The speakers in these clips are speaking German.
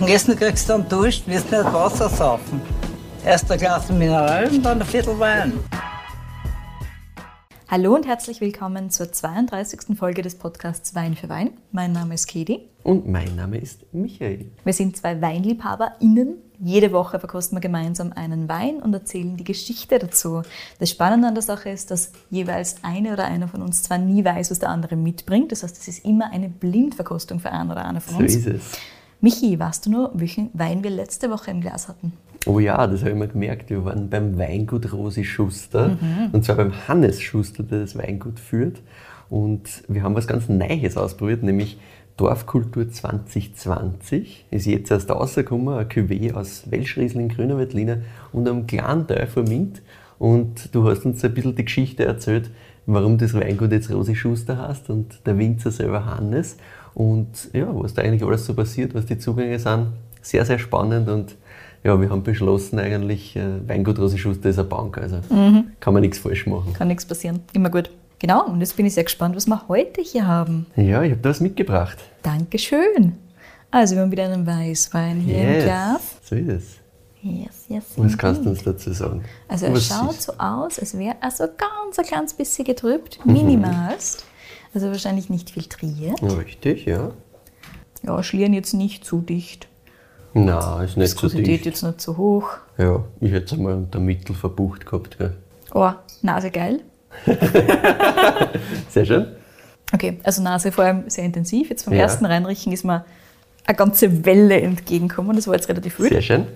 Und Essen kriegst du dann Dusch, wirst nicht Wasser saufen. Erst ein Glas Mineral und dann ein Viertel Wein. Hallo und herzlich willkommen zur 32. Folge des Podcasts Wein für Wein. Mein Name ist Kedi. Und mein Name ist Michael. Wir sind zwei WeinliebhaberInnen. Jede Woche verkosten wir gemeinsam einen Wein und erzählen die Geschichte dazu. Das Spannende an der Sache ist, dass jeweils eine oder einer von uns zwar nie weiß, was der andere mitbringt. Das heißt, es ist immer eine Blindverkostung für einen oder eine von uns. So ist es. Michi, weißt du nur, welchen Wein wir letzte Woche im Glas hatten? Oh ja, das habe ich mir gemerkt. Wir waren beim Weingut Rosi Schuster. Und zwar beim Hannes Schuster, der das Weingut führt. Und wir haben was ganz Neues ausprobiert, nämlich Dorfkultur 2020. Ist jetzt erst rausgekommen, ein Cuvée aus Welschriesling, Grüner Veltliner und einem kleinen von Mint. Und du hast uns ein bisschen die Geschichte erzählt, warum das Weingut jetzt Rosi Schuster heißt und der Winzer selber Hannes. Und ja, was da eigentlich alles so passiert, was die Zugänge sind, sehr, sehr spannend und ja, wir haben beschlossen eigentlich, äh, Weingut Rosi Schuster ist eine Bank, also kann man nichts falsch machen. Kann nichts passieren. Immer gut. Genau, und jetzt bin ich sehr gespannt, was wir heute hier haben. Ja, ich habe da was mitgebracht. Dankeschön. Also, wir haben wieder einen Weißwein hier im Glas. so ist es. Yes, yes. Was kannst du uns dazu sagen? Also, er was schaut ist- so aus, als wäre er so ganz ein kleines bisschen getrübt, minimalst. Also, wahrscheinlich nicht filtriert. Richtig, ja. Ja, schlieren jetzt nicht zu dicht. Nein, ist nicht so Viskosität dicht. jetzt nicht zu hoch. Ja, ich hätte es einmal unter Mittel verbucht gehabt. Gell. Oh, Nase geil. Sehr schön. Okay, also Nase vor allem sehr intensiv. Jetzt vom Ja. ersten Reinrichen ist mir eine ganze Welle entgegengekommen. Das war jetzt relativ viel. Sehr schön.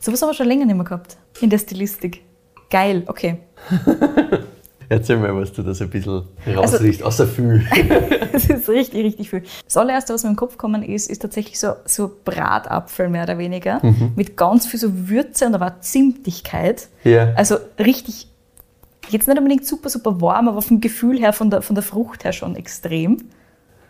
So was haben wir schon länger nicht mehr gehabt. In der Stilistik. Geil, okay. Erzähl mal, was du da so ein bisschen Also- rausriechst, außer viel. Das ist richtig, richtig viel. Das allererste, was mir im Kopf gekommen ist, ist tatsächlich so, so Bratapfel mehr oder weniger. Mit ganz viel so Würze und aber Zimtigkeit. Ja. Also richtig, jetzt nicht unbedingt super, super warm, aber vom Gefühl her, von der, von der Frucht her schon extrem.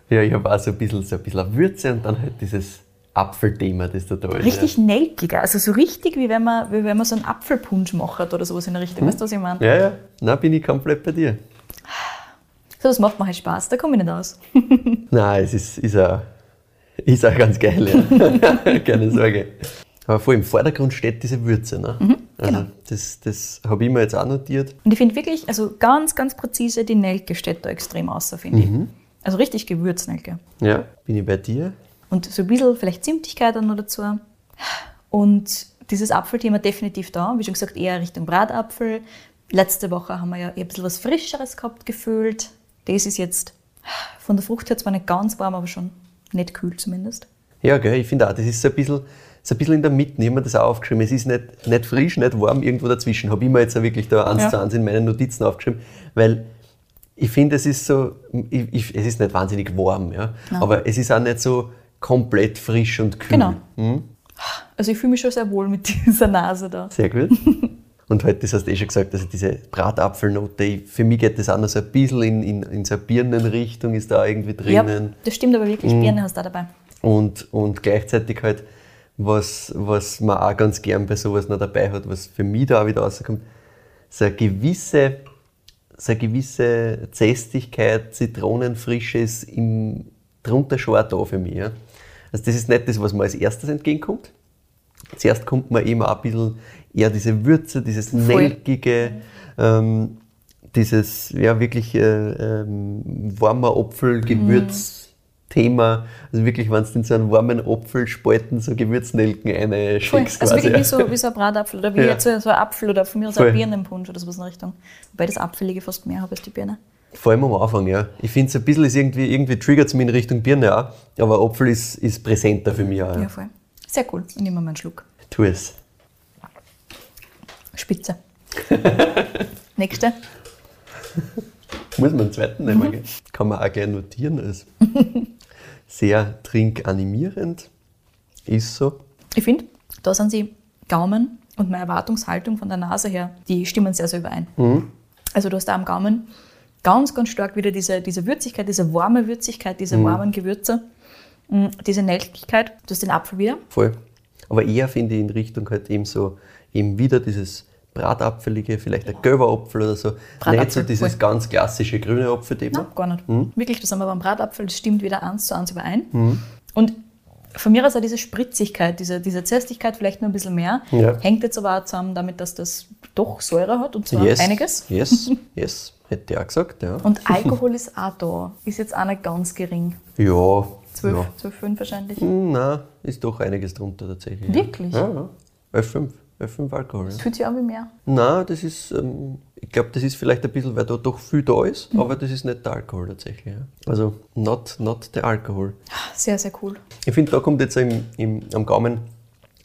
Ja, ich habe auch so ein bisschen, so ein bisschen Würze und dann halt dieses Apfelthema, das da da ist. Richtig nelkiger, also so richtig, wie wenn man, wie wenn man so einen Apfelpunsch macht oder sowas in der Richtung. Weißt du, was ich meine? Ja, ja. Na, bin ich komplett bei dir. So, das macht mir halt Spaß, da komme ich nicht aus. Nein, es ist, ist, auch, ist auch ganz geil, ja. Keine Sorge. Aber vor im Vordergrund steht diese Würze. Ne? also genau. das, das habe ich mir jetzt auch notiert. Und ich finde wirklich, also ganz, ganz präzise, die Nelke steht da extrem außer, finde Mhm. ich. Also richtig Gewürznelke. Ja, bin ich bei dir. Und so ein bisschen vielleicht Zimtigkeit dann noch dazu. Und dieses Apfelthema definitiv da. Wie schon gesagt, eher Richtung Bratapfel. Letzte Woche haben wir ja eher ein bisschen was Frischeres gehabt, gefühlt. Das ist jetzt von der Frucht her zwar nicht ganz warm, aber schon nicht kühl zumindest. Ja, gell, ich finde auch, das ist so ein bisschen, so ein bisschen in der Mitte. Ich habe mir das auch aufgeschrieben. Es ist nicht, nicht frisch, nicht warm, irgendwo dazwischen. Habe ich mir jetzt auch wirklich da eins Ja. zu eins in meinen Notizen aufgeschrieben, weil ich finde, es ist so, ich, ich, es ist nicht wahnsinnig warm, ja, Nein. aber es ist auch nicht so komplett frisch und kühl. Genau. Also ich fühle mich schon sehr wohl mit dieser Nase da. Sehr gut. Und heute, das hast du eh schon gesagt, also diese Bratapfelnote, für mich geht das auch noch so ein bisschen in, in, in so eine Birnenrichtung, ist da irgendwie Ja, drinnen. das stimmt aber wirklich. Mhm. Birne hast du da dabei. Und, und gleichzeitig halt, was, was man auch ganz gern bei sowas noch dabei hat, was für mich da auch wieder rauskommt, so eine gewisse, so eine gewisse Zästigkeit, Zitronenfrische ist im, drunter schon auch da für mich. Ja. Also das ist nicht das, was mir als erstes entgegenkommt. Zuerst kommt mir eben auch ein bisschen eher diese Würze, dieses nelkige, ähm, dieses ja wirklich äh, ähm, warmer Apfelgewürz-Thema. Also wirklich, wenn du in so einen warmen Apfelspalten so Gewürznelken eine Voll. schickst Also quasi. wirklich wie so, wie so ein Bratapfel oder wie Ja. so so ein Apfel oder von mir aus Voll. ein Birnenpunsch oder sowas in der Richtung. Wobei das Apfelige fast mehr habe als die Birne. Vor allem am Anfang, ja. Ich finde es ein bisschen ist irgendwie, irgendwie triggert es mich in Richtung Birne auch, aber Apfel ist, ist präsenter für mich auch. Ja, Ja. voll. Sehr cool. Ich nehme mal einen Schluck. Tu es. Spitze. Nächste. Muss man einen zweiten nehmen, Mhm. gell? Kann man auch gleich notieren als sehr trinkanimierend. Ist so. Ich finde, da sind sie Gaumen und meine Erwartungshaltung von der Nase her, die stimmen sehr, sehr überein. Also du hast da am Gaumen ganz, ganz stark wieder diese, diese Würzigkeit, diese warme Würzigkeit, diese warmen Gewürze, mm, diese Nelkigkeit. Du hast den Apfel wieder. Voll. Aber eher finde ich in Richtung halt eben so, eben wieder dieses Bratapfelige, vielleicht ein gelber Apfel oder so. Bratapfel, Nicht so dieses voll. ganz klassische grüne Apfelthema. Nein, gar nicht. Wirklich, das haben wir beim Bratapfel, das stimmt wieder eins zu eins überein. Und Von mir aus auch diese Spritzigkeit, diese, diese Zästigkeit vielleicht nur ein bisschen mehr. Ja. Hängt jetzt aber auch zusammen damit, dass das doch Säure hat und zwar yes. einiges. Yes, yes. Hätte ich auch gesagt, ja. Und Alkohol ist auch da. Ist jetzt auch nicht ganz gering. ja. 12, ja. 12 5 wahrscheinlich. Hm, Nein, ist doch einiges drunter tatsächlich. Wirklich? Ja, ja. F5. F5 Alkohol. Ja. Das fühlt sich an wie mehr. Nein, das ist, ähm, ich glaube, das ist vielleicht ein bisschen, weil da doch viel da ist, aber das ist nicht der Alkohol tatsächlich. Ja. Also, not, not the Alkohol. Sehr, sehr cool. Ich finde, da kommt jetzt im, im, am Gaumen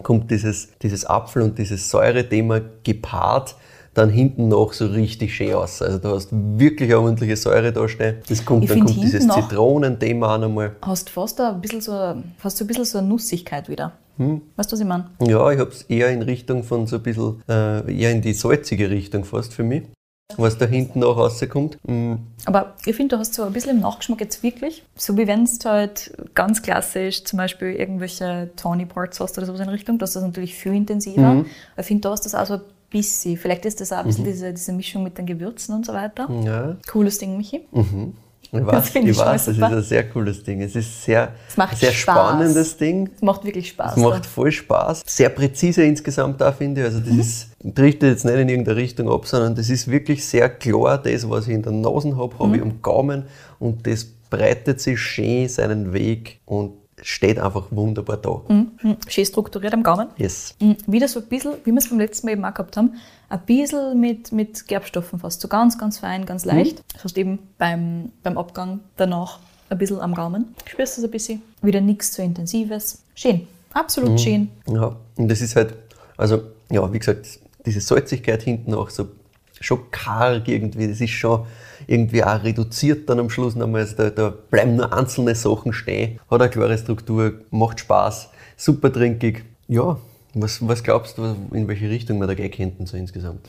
kommt dieses, dieses Apfel- und dieses Säure-Thema gepaart dann hinten noch so richtig schön aus. Also du hast wirklich eine ordentliche Säure da stehen. Das kommt, Ich dann kommt dieses Zitronenthema auch nochmal. Hast fast ein bisschen so, fast so ein bisschen so eine Nussigkeit wieder. Hm. Weißt du, was ich meine? Ja, ich habe es eher in Richtung von so ein bisschen, äh, eher in die salzige Richtung fast für mich. Was da hinten noch rauskommt. Mm, Aber ich finde, du hast so ein bisschen im Nachgeschmack jetzt wirklich, so wie wenn du halt ganz klassisch zum Beispiel irgendwelche Tawny Parts hast oder sowas in Richtung, das ist natürlich viel intensiver. Mhm. Ich finde, da ist das auch so ein bisschen, vielleicht ist das auch ein bisschen diese, diese Mischung mit den Gewürzen und so weiter. ja, Cooles Ding, Michi. Ich weiß, finde ich weiß, das ist ein sehr cooles Ding. Es ist sehr, Es sehr Spaß. spannendes Ding. Es macht wirklich Spaß. Es macht voll Spaß. Sehr präzise insgesamt da finde ich. Also das ist, driftet jetzt nicht in irgendeine Richtung ab, sondern das ist wirklich sehr klar. Das, was ich in der Nase habe, habe ich am Gaumen und das breitet sich schön seinen Weg und steht einfach wunderbar da. Mhm. Schön strukturiert am Gaumen. Yes. Mhm. Wieder so ein bisschen, wie wir es beim letzten Mal eben auch gehabt haben, ein bisschen mit, mit Gerbstoffen fast. So ganz, ganz fein, ganz leicht. Das heißt eben beim, beim Abgang danach ein bisschen am Gaumen. Spürst du es ein bisschen? Wieder nichts zu Intensives. Schön. Absolut schön. Ja, und das ist halt, also, ja, wie gesagt, diese Salzigkeit hinten auch so schon karg irgendwie, das ist schon irgendwie auch reduziert dann am Schluss nochmal. Also da, da bleiben nur einzelne Sachen stehen, hat eine klare Struktur, macht Spaß, super trinkig. Ja, was, was glaubst du, in welche Richtung wir da gehen könnten so insgesamt?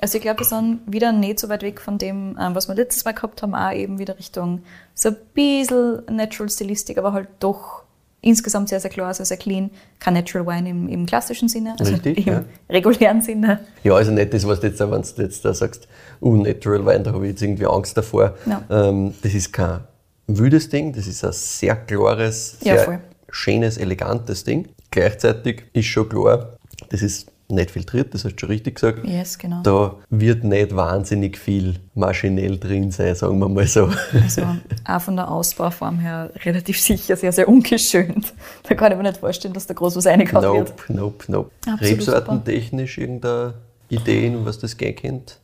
Also ich glaube, wir sind wieder nicht so weit weg von dem, ähm, was wir letztes Mal gehabt haben, auch eben wieder Richtung so ein bisschen Natural Stilistik, aber halt doch insgesamt sehr, sehr klar, sehr, sehr clean. Kein Natural Wine im, im klassischen Sinne, also Richtig, im ja. regulären Sinne. Ja, also nicht das, was du jetzt, wenn du jetzt da sagst, unnatural Wein, da habe ich jetzt irgendwie Angst davor. Ja. Ähm, das ist kein wüdes Ding, das ist ein sehr klares, Ja, sehr voll. schönes, elegantes Ding. Gleichzeitig ist schon klar, das ist nicht filtriert, das hast du schon richtig gesagt. Yes, genau. Da wird nicht wahnsinnig viel maschinell drin sein, sagen wir mal so. Also auch von der Ausbauform her relativ sicher sehr, sehr ungeschönt. Da kann ich mir nicht vorstellen, dass da groß was reingehauen nope, wird. nope, nope. Absolut Rebsortentechnisch irgendeine Ideen, was das gehen könnte?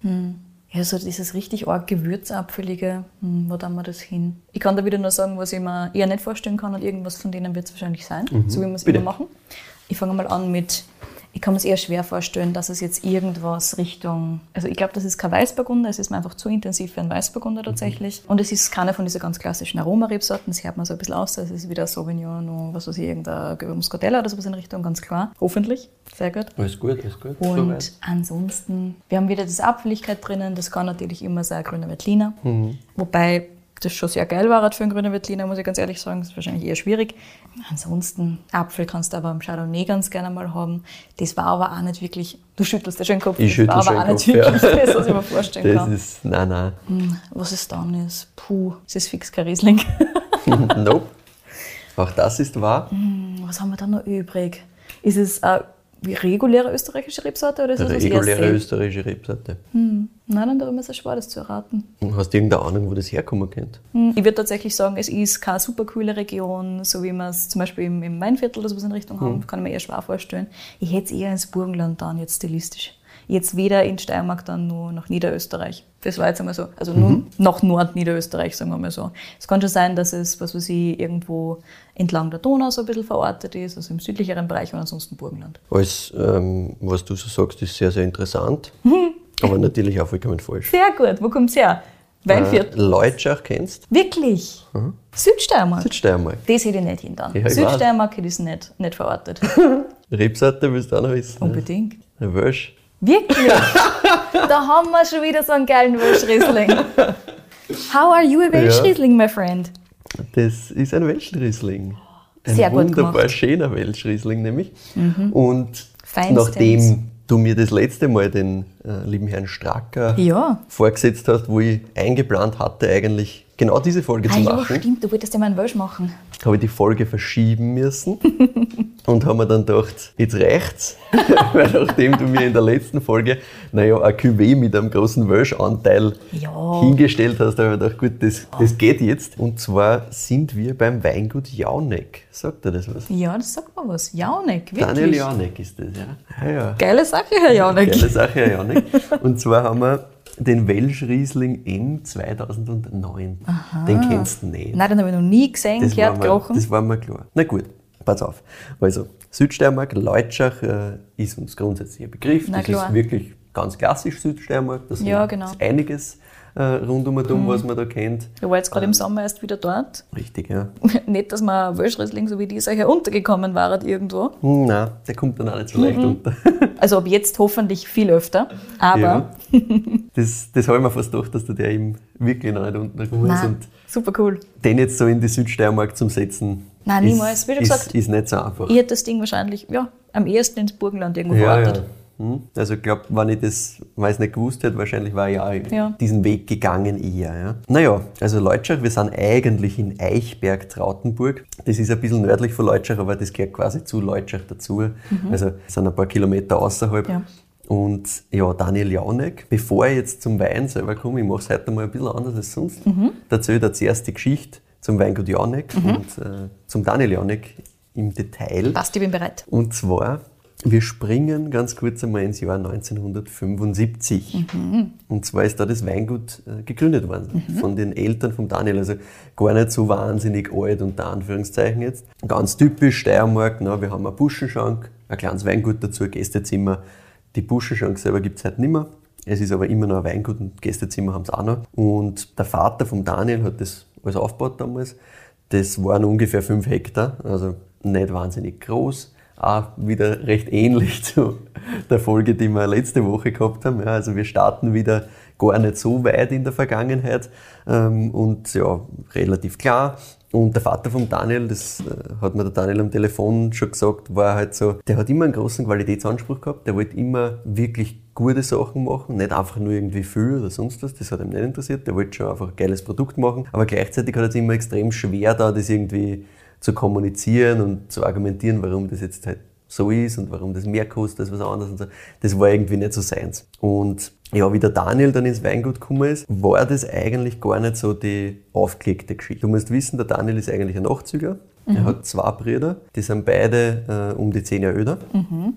Ja, so dieses richtig arg gewürzapfelige, hm, wo dann wir das hin? Ich kann da wieder nur sagen, was ich mir eher nicht vorstellen kann und irgendwas von denen wird es wahrscheinlich sein, so wie wir es immer machen. Ich fange mal an mit, ich kann mir es eher schwer vorstellen, dass es jetzt irgendwas Richtung, also ich glaube, das ist kein Weißburgunder, es ist mir einfach zu intensiv für ein Weißburgunder tatsächlich. Und es ist keine von diesen ganz klassischen Aromarebsorten, das hört man so ein bisschen aus, es ist wieder Sauvignon und was weiß ich, irgendein Muscatella oder sowas in Richtung, ganz klar. Hoffentlich, sehr gut. Alles gut, alles gut. Und soweit. ansonsten, wir haben wieder diese Apfeligkeit drinnen, das kann natürlich immer sein, grüner Veltliner. Mhm. Wobei das schon sehr geil war für einen grünen Veltliner, muss ich ganz ehrlich sagen. Das ist wahrscheinlich eher schwierig. Ansonsten, Apfel kannst du aber am Chardonnay ganz gerne mal haben. Das war aber auch nicht wirklich, du schüttelst ja schon den Kopf, Ich das schüttel war schon aber auch den nicht Kopf, wirklich ja. das, was ich mir vorstellen Das kann. ist, nein, nein. Hm, Was es dann ist, puh, es ist fix kein Riesling. nope. Auch das ist wahr. Was haben wir da noch übrig? Ist es eine reguläre österreichische Rebsorte oder ist eher reguläre österreichische Rebsorte. Nein, dann darüber ist es schwer, das zu erraten. Hast du irgendeine Ahnung, wo das herkommen könnte? Hm, Ich würde tatsächlich sagen, es ist keine super coole Region, so wie wir es zum Beispiel im, im Weinviertel oder sowas in Richtung haben, kann ich mir eher schwer vorstellen. Ich hätte es eher ins Burgenland dann jetzt stilistisch. Jetzt weder in Steiermark, dann nur nach Niederösterreich. Das war jetzt einmal so, also nur nach Nordniederösterreich, sagen wir mal so. Es kann schon sein, dass es, was weiß ich, irgendwo entlang der Donau so ein bisschen verortet ist, also im südlicheren Bereich und ansonsten Burgenland. Alles, ähm, was du so sagst, ist sehr, sehr interessant. Aber natürlich auch vollkommen falsch. Sehr gut, wo kommt's her? Weinviertel. Äh, Leutschach kennst? Wirklich? Südsteiermark? Südsteiermark. Das hätte ich nicht hin dann. Ja, Südsteiermark hätte ich es nicht, nicht verortet. Rebsorte willst du auch noch wissen? ne? Unbedingt. Ein Wölsch. Wirklich? da haben wir schon wieder so einen geilen Welschriesling. How are you a Welschriesling, my friend? Das ist ein Welschriesling. Ein Sehr gut wunderbar gemacht. Mhm. schöner Welschriesling nämlich. Und Feinstens. nachdem du mir das letzte Mal den äh, lieben Herrn Stracker Ja. vorgesetzt hast, wo ich eingeplant hatte, eigentlich genau diese Folge Ah zu ja, machen, stimmt, du wolltest ja mal einen Welsh machen. habe ich die Folge verschieben müssen und haben mir dann gedacht, jetzt reicht's. Weil nachdem du mir in der letzten Folge, naja, ein Cuvée mit einem großen Welsh-Anteil Ja. hingestellt hast, habe ich gedacht, gut, das, das geht jetzt. Und zwar sind wir beim Weingut Jauneck. Sagt dir das was? Ja, das sagt mal was. Jaunek, wirklich. Daniel Jauneck ist das, ja? Ja, ja. Geile Sache, Herr Jaunek. Geile Sache, Herr Janik. Und zwar haben wir den Welsch Riesling M 2009. Den kennst du nicht. Nein, den habe ich noch nie gesehen, Das gehört, gerochen. das war mir klar. Na gut, pass auf. Also, Südsteiermark, Leutschach äh, ist uns grundsätzlich ein Begriff. Na das klar. ist wirklich ganz klassisch Südsteiermark. Da sind Ja, genau. ist einiges äh, rund um und um, was man da kennt. Ich war jetzt gerade im Sommer erst wieder dort. Richtig, ja. Nicht, dass man Welschriesling so wie dieser hier untergekommen war irgendwo. Hm, nein, der kommt dann auch nicht so leicht Mhm. unter. Also ab jetzt hoffentlich viel öfter. Aber Ja. Das, das habe ich mir fast gedacht, dass du der eben wirklich noch nicht unten gekommen ist. Und super cool. den jetzt so in die Südsteiermark zum Setzen, Nein, ist, niemals. Wie du ist, gesagt- ist nicht so einfach. Ich hätte das Ding wahrscheinlich ja, am ehesten ins Burgenland irgendwo ja, ja. verortet. Hm. Also ich glaube, wenn ich das wenn nicht gewusst hätte, wahrscheinlich war ich auch Ja. diesen Weg gegangen eher. Ja. Naja, also Leutschach, wir sind eigentlich in Eichberg-Trautenburg. Das ist ein bisschen nördlich von Leutschach, aber das gehört quasi zu Leutschach dazu. Also es sind ein paar Kilometer außerhalb. Mhm. Ja. Und ja, Daniel Jauneck, bevor ich jetzt zum Wein selber komme, ich mache es heute mal ein bisschen anders als sonst, Mhm. da erzähle ich dir zuerst die Geschichte zum Weingut Jauneck und äh, zum Daniel Jauneck im Detail. Passt, ich bin bereit. Und zwar, wir springen ganz kurz einmal ins Jahr 1975. Und zwar ist da das Weingut äh, gegründet worden von den Eltern von Daniel. Also gar nicht so wahnsinnig alt, unter Anführungszeichen jetzt. Ganz typisch Steiermark, na, wir haben einen Buschenschank, ein kleines Weingut dazu, ein Gästezimmer. Die Buschenschank selber gibt es heute nicht mehr. Es ist aber immer noch ein Weingut und Gästezimmer haben sie auch noch. Und der Vater von Daniel hat das alles aufgebaut damals. Das waren ungefähr 5 Hektar, also nicht wahnsinnig groß. Auch wieder recht ähnlich zu der Folge, die wir letzte Woche gehabt haben. Ja, also wir starten wieder gar nicht so weit in der Vergangenheit. Ähm, und ja, relativ klar. Und der Vater von Daniel, das äh, hat mir der Daniel am Telefon schon gesagt, war halt so, der hat immer einen großen Qualitätsanspruch gehabt, der wollte immer wirklich gute Sachen machen, nicht einfach nur irgendwie viel oder sonst was, das hat ihm nicht interessiert, der wollte schon einfach ein geiles Produkt machen, aber gleichzeitig hat er es immer extrem schwer da, das irgendwie zu kommunizieren und zu argumentieren, warum das jetzt halt so ist und warum das mehr kostet als was anderes und so. Das war irgendwie nicht so seins. Und ja, wie der Daniel dann ins Weingut gekommen ist, war das eigentlich gar nicht so die aufgelegte Geschichte. Du musst wissen, der Daniel ist eigentlich ein Nachzüger. Er hat zwei Brüder, die sind beide äh, um die zehn Jahre älter.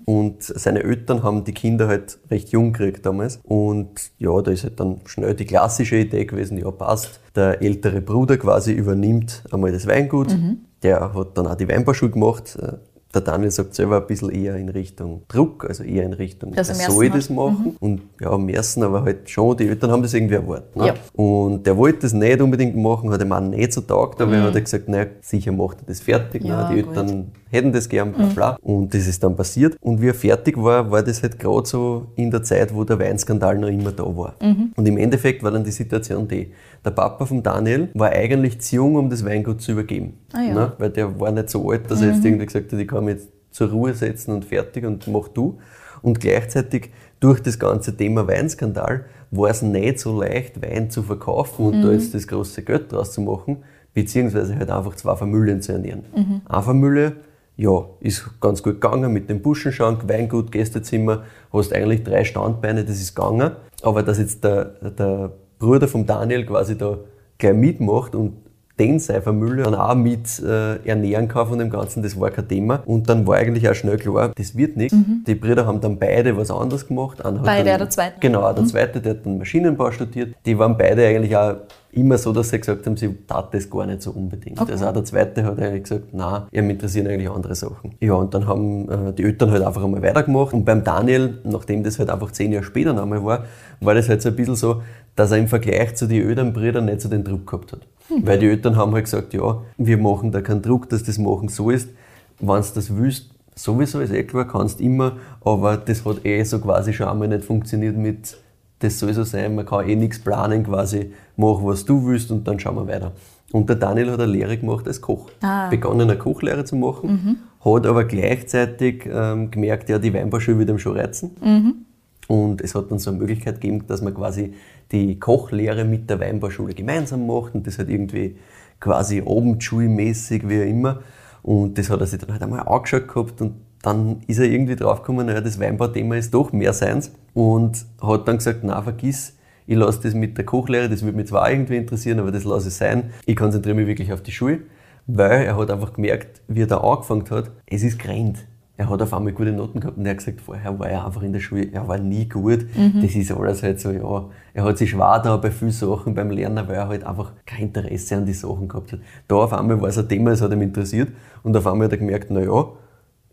Und seine Eltern haben die Kinder halt recht jung gekriegt damals. Und ja, da ist halt dann schnell die klassische Idee gewesen, ja passt, der ältere Bruder quasi übernimmt einmal das Weingut. Der hat dann auch die Weinbauschule gemacht. Der Daniel sagt selber ein bisschen eher in Richtung Druck, also eher in Richtung, er er soll das machen. Und ja, am ersten aber halt schon, die Eltern haben das irgendwie erwartet. Ne? Ja. Und der wollte das nicht unbedingt machen, hat ihm auch nicht so taugt, aber er hat gesagt, naja, sicher macht er das fertig. Ja, ne? Die gut. Eltern hätten das gern, bla bla. Und das ist dann passiert. Und wie er fertig war, war das halt gerade so in der Zeit, wo der Weinskandal noch immer da war. Und im Endeffekt war dann die Situation die, der Papa von Daniel war eigentlich zu jung, um das Weingut zu übergeben. Ah ja. ne? Weil der war nicht so alt, dass er jetzt irgendwie gesagt hat, ich kann mich jetzt zur Ruhe setzen und fertig und mach du. Und gleichzeitig durch das ganze Thema Weinskandal war es nicht so leicht, Wein zu verkaufen und da jetzt das große Geld draus zu machen, beziehungsweise halt einfach zwei Familien zu ernähren. Eine Familie, ja, ist ganz gut gegangen mit dem Buschenschank, Weingut, Gästezimmer, hast eigentlich drei Standbeine, das ist gegangen. Aber dass jetzt der, der Bruder von Daniel quasi da gleich mitmacht und den seine Familie dann auch mit äh, ernähren kann von dem Ganzen, das war kein Thema. Und dann war eigentlich auch schnell klar, das wird nichts. Die Brüder haben dann beide was anderes gemacht. Einer Beide, dann, der Zweite. Genau, der Zweite, der hat dann Maschinenbau studiert. Die waren beide eigentlich auch immer so, dass sie gesagt haben, sie tat das gar nicht so unbedingt. Also auch der Zweite hat eigentlich gesagt, na, ihm interessieren eigentlich andere Sachen. Ja, und dann haben äh, die Eltern halt einfach einmal weitergemacht. Und beim Daniel, nachdem das halt einfach zehn Jahre später nochmal war, war das halt so ein bisschen so, dass er im Vergleich zu den älteren Brüdern nicht so den Druck gehabt hat. Weil die Eltern haben halt gesagt, ja, wir machen da keinen Druck, dass das machen so ist. Wenn du das willst, sowieso ist eh klar, kannst immer, aber das hat eh so quasi schon einmal nicht funktioniert mit, das soll so sein, man kann eh nichts planen quasi, mach was du willst und dann schauen wir weiter. Und der Daniel hat eine Lehre gemacht als Koch. Ah. Begonnen eine Kochlehre zu machen, hat aber gleichzeitig ähm, gemerkt, ja, die Weinbauschule wird ihm schon reizen. Und es hat dann so eine Möglichkeit gegeben, dass man quasi die Kochlehre mit der Weinbauschule gemeinsam macht und das hat irgendwie quasi abendschulmäßig, wie auch immer. Und das hat er sich dann halt einmal angeschaut gehabt und dann ist er irgendwie draufgekommen, naja, das Weinbauthema ist doch mehr seins und hat dann gesagt, na vergiss, ich lasse das mit der Kochlehre, das würde mich zwar irgendwie interessieren, aber das lasse ich sein. Ich konzentriere mich wirklich auf die Schule, weil er hat einfach gemerkt, wie er da angefangen hat, es ist grennt. Er hat auf einmal gute Noten gehabt und er hat gesagt, vorher war er einfach in der Schule, er war nie gut. Mhm. Das ist alles halt so, ja, er hat sich schwer da bei vielen Sachen beim Lernen, weil er halt einfach kein Interesse an die Sachen gehabt hat. Da auf einmal war es ein Thema, das hat ihm interessiert und auf einmal hat er gemerkt, na ja,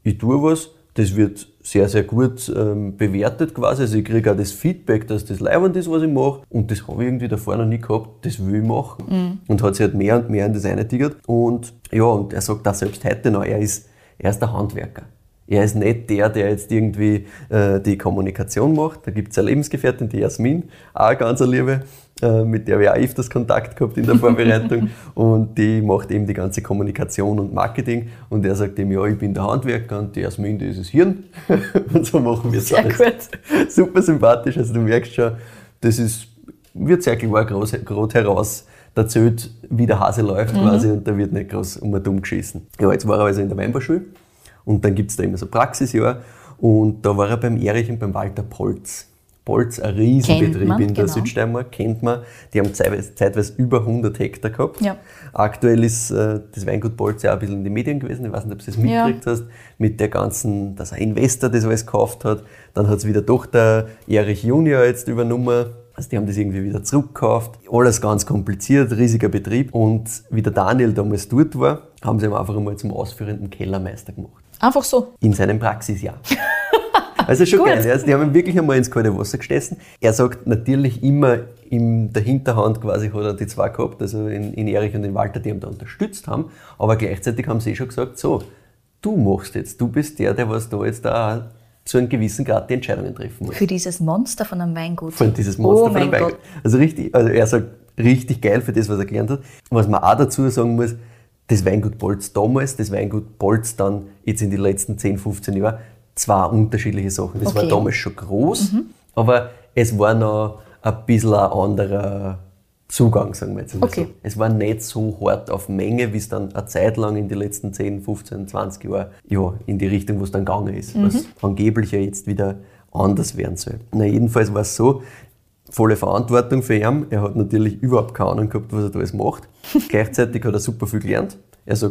ich tue was, das wird sehr, sehr gut ähm, bewertet quasi. Also ich kriege auch das Feedback, dass das leibend ist, was ich mache. Und das habe ich irgendwie davor noch nie gehabt, das will ich machen. Mhm. Und hat sich halt mehr und mehr in das eingetigert. Und ja, und er sagt auch selbst heute noch, er ist, er ist der Handwerker. Er ist nicht der, der jetzt irgendwie äh, die Kommunikation macht. Da gibt es eine Lebensgefährtin, die Jasmin, auch eine ganz Liebe, äh, mit der wir auch öfters Kontakt gehabt in der Vorbereitung. und die macht eben die ganze Kommunikation und Marketing. Und er sagt ihm, ja, ich bin der Handwerker und die Jasmin, ist das Hirn. und so machen wir es. Sehr gut. Super sympathisch. Also du merkst schon, das ist, wird sehr klar groß, groß heraus erzählt, wie der Hase läuft mhm. quasi und da wird nicht groß um dumm geschissen. Ja, jetzt war er also in der Weinbauschule und dann gibt es da immer so Praxisjahr. Und da war er beim Erich und beim Walter Polz. Polz, ein Riesenbetrieb man, in der genau. Südsteiermark, kennt man. Die haben zeitweise, zeitweise, über 100 Hektar gehabt. Ja. Aktuell ist äh, das Weingut Polz ja auch ein bisschen in den Medien gewesen. Ich weiß nicht, ob du das mitgekriegt ja. hast. Mit der ganzen, dass ein Investor das alles gekauft hat. Dann hat es wieder doch der Erich Junior jetzt übernommen. Also die haben das irgendwie wieder zurückgekauft. Alles ganz kompliziert, riesiger Betrieb. Und wie der Daniel damals dort war, haben sie ihn einfach einmal zum ausführenden Kellermeister gemacht. Einfach so? In seinem Praxisjahr. Also schon geil. Also die haben ihn wirklich einmal ins kalte Wasser gestessen. Er sagt natürlich immer in der Hinterhand quasi hat er die zwei gehabt, also in, in Erich und in Walter, die ihn da unterstützt haben. Aber gleichzeitig haben sie eh schon gesagt, so, du machst jetzt, du bist der, der was da jetzt da zu einem gewissen Grad die Entscheidungen treffen muss. Für dieses Monster von einem Weingut. Für dieses Monster oh von einem Weingut. Gott. Also richtig, also er sagt richtig geil für das, was er gelernt hat. Was man auch dazu sagen muss, das Weingut Bolz damals, das Weingut Bolz dann jetzt in den letzten 10, 15 Jahren, zwei unterschiedliche Sachen. Das okay. war damals schon groß, mhm. aber es war noch ein bisschen ein anderer Zugang, sagen wir jetzt mal okay. so. Es war nicht so hart auf Menge, wie es dann eine Zeit lang in den letzten 10, 15, 20 Jahren ja, in die Richtung, wo es dann gegangen ist, mhm. was angeblich ja jetzt wieder anders werden soll. Na, jedenfalls war es so, volle Verantwortung für ihn. Er hat natürlich überhaupt keine Ahnung gehabt, was er da alles macht. Gleichzeitig hat er super viel gelernt. Er ist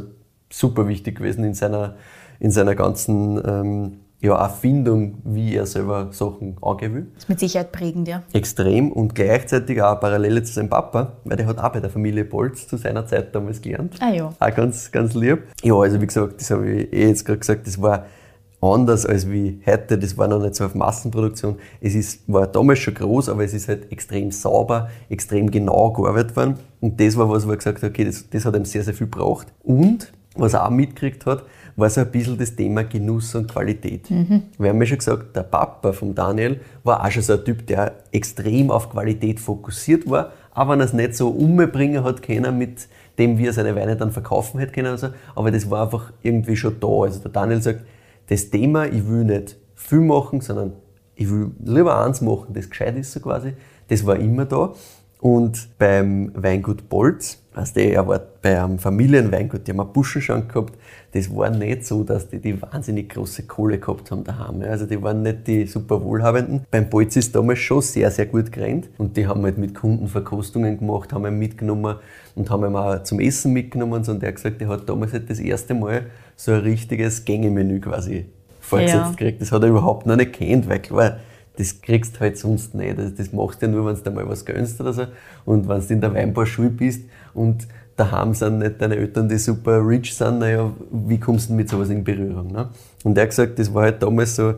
super wichtig gewesen in seiner, in seiner ganzen ähm, ja, Erfindung, wie er selber Sachen angehen will. Das ist mit Sicherheit prägend, ja. Extrem und gleichzeitig auch eine Parallele zu seinem Papa, weil der hat auch bei der Familie Bolz zu seiner Zeit damals gelernt. Ah ja. Auch ganz, ganz lieb. Ja, also wie gesagt, das habe ich eh jetzt gerade gesagt, das war anders als wie heute. Das war noch nicht so auf Massenproduktion. Es ist, war damals schon groß, aber es ist halt extrem sauber, extrem genau gearbeitet worden. Und das war was, wo er gesagt hat, okay, das, das hat ihm sehr, sehr viel gebraucht. Und was er auch mitgekriegt hat, war so ein bisschen das Thema Genuss und Qualität. Mhm. Wir haben ja schon gesagt, der Papa von Daniel war auch schon so ein Typ, der extrem auf Qualität fokussiert war, aber wenn er es nicht so umbringen hat können mit dem, wie er seine Weine dann verkaufen hätte können. Also, aber das war einfach irgendwie schon da. Also der Daniel sagt, das Thema, ich will nicht viel machen, sondern ich will lieber eins machen, das gescheit ist so quasi, das war immer da. Und beim Weingut Bolz, also er war bei einem Familienweingut, die haben einen Buschenschank gehabt, das war nicht so, dass die die wahnsinnig große Kohle gehabt haben daheim. Also die waren nicht die super Wohlhabenden. Beim Bolz ist damals schon sehr, sehr gut gerannt und die haben halt mit Kunden Verkostungen gemacht, haben ihn mitgenommen und haben ihn auch zum Essen mitgenommen und er hat gesagt, er hat damals halt das erste Mal so ein richtiges Gängemenü quasi vorgesetzt ja. gekriegt. Das hat er überhaupt noch nicht kennt, weil klar, das kriegst du halt sonst nicht. Das, das machst du ja nur, wenn du mal was gönnst oder so. Und wenn du in der Weinbauschule bist und daheim sind nicht deine Eltern, die super rich sind, naja, wie kommst du mit sowas in Berührung? Ne? Und er hat gesagt, das war halt damals so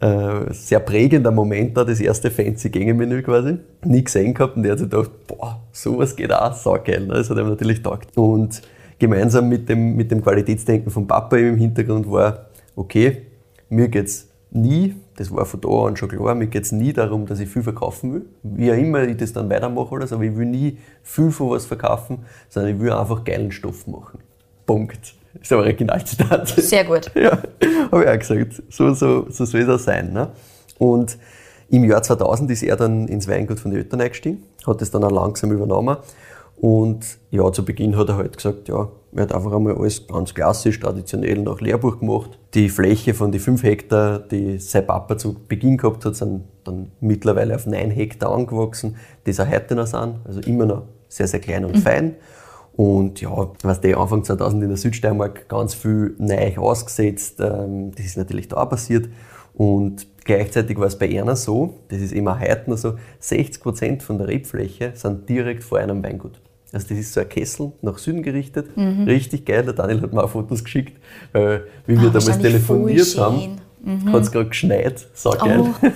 äh, sehr prägender Moment da, das erste fancy Gängemenü quasi. Nie gesehen gehabt und er hat sich gedacht, boah, sowas geht auch saugeil. Ne? Das hat ihm natürlich taugt. Und gemeinsam mit dem, mit dem Qualitätsdenken vom Papa im Hintergrund war, okay, mir geht's nie, das war von da an schon klar, mir geht es nie darum, dass ich viel verkaufen will. Wie auch immer ich das dann weitermache, oder so, aber ich will nie viel von was verkaufen, sondern ich will einfach geilen Stoff machen. Punkt. Das ist ein Originalzitat. Sehr gut. Ja, habe ich auch gesagt. So, so, so soll es auch sein. Ne? Und Im Jahr 2000 ist er dann ins Weingut von den Eltern eingestiegen, hat es dann auch langsam übernommen. Und ja, zu Beginn hat er halt gesagt, ja, er hat einfach einmal alles ganz klassisch, traditionell nach Lehrbuch gemacht. Die Fläche von den 5 Hektar, die sein Papa zu Beginn gehabt hat, sind dann mittlerweile auf 9 Hektar angewachsen, die es auch heute noch sind, also immer noch sehr, sehr klein und mhm. fein. Und ja, was der Anfang 2000 in der Südsteiermark ganz viel neu ausgesetzt, ähm, das ist natürlich da auch passiert. Und gleichzeitig war es bei einer so, das ist immer heute noch so, 60 Prozent von der Rebfläche sind direkt vor einem Weingut. Also das ist so ein Kessel nach Süden gerichtet, mhm. richtig geil. Der Daniel hat mir auch Fotos geschickt, weil wie wir ah, damals telefoniert haben, mhm. hat es gerade geschneit, so geil. Oh.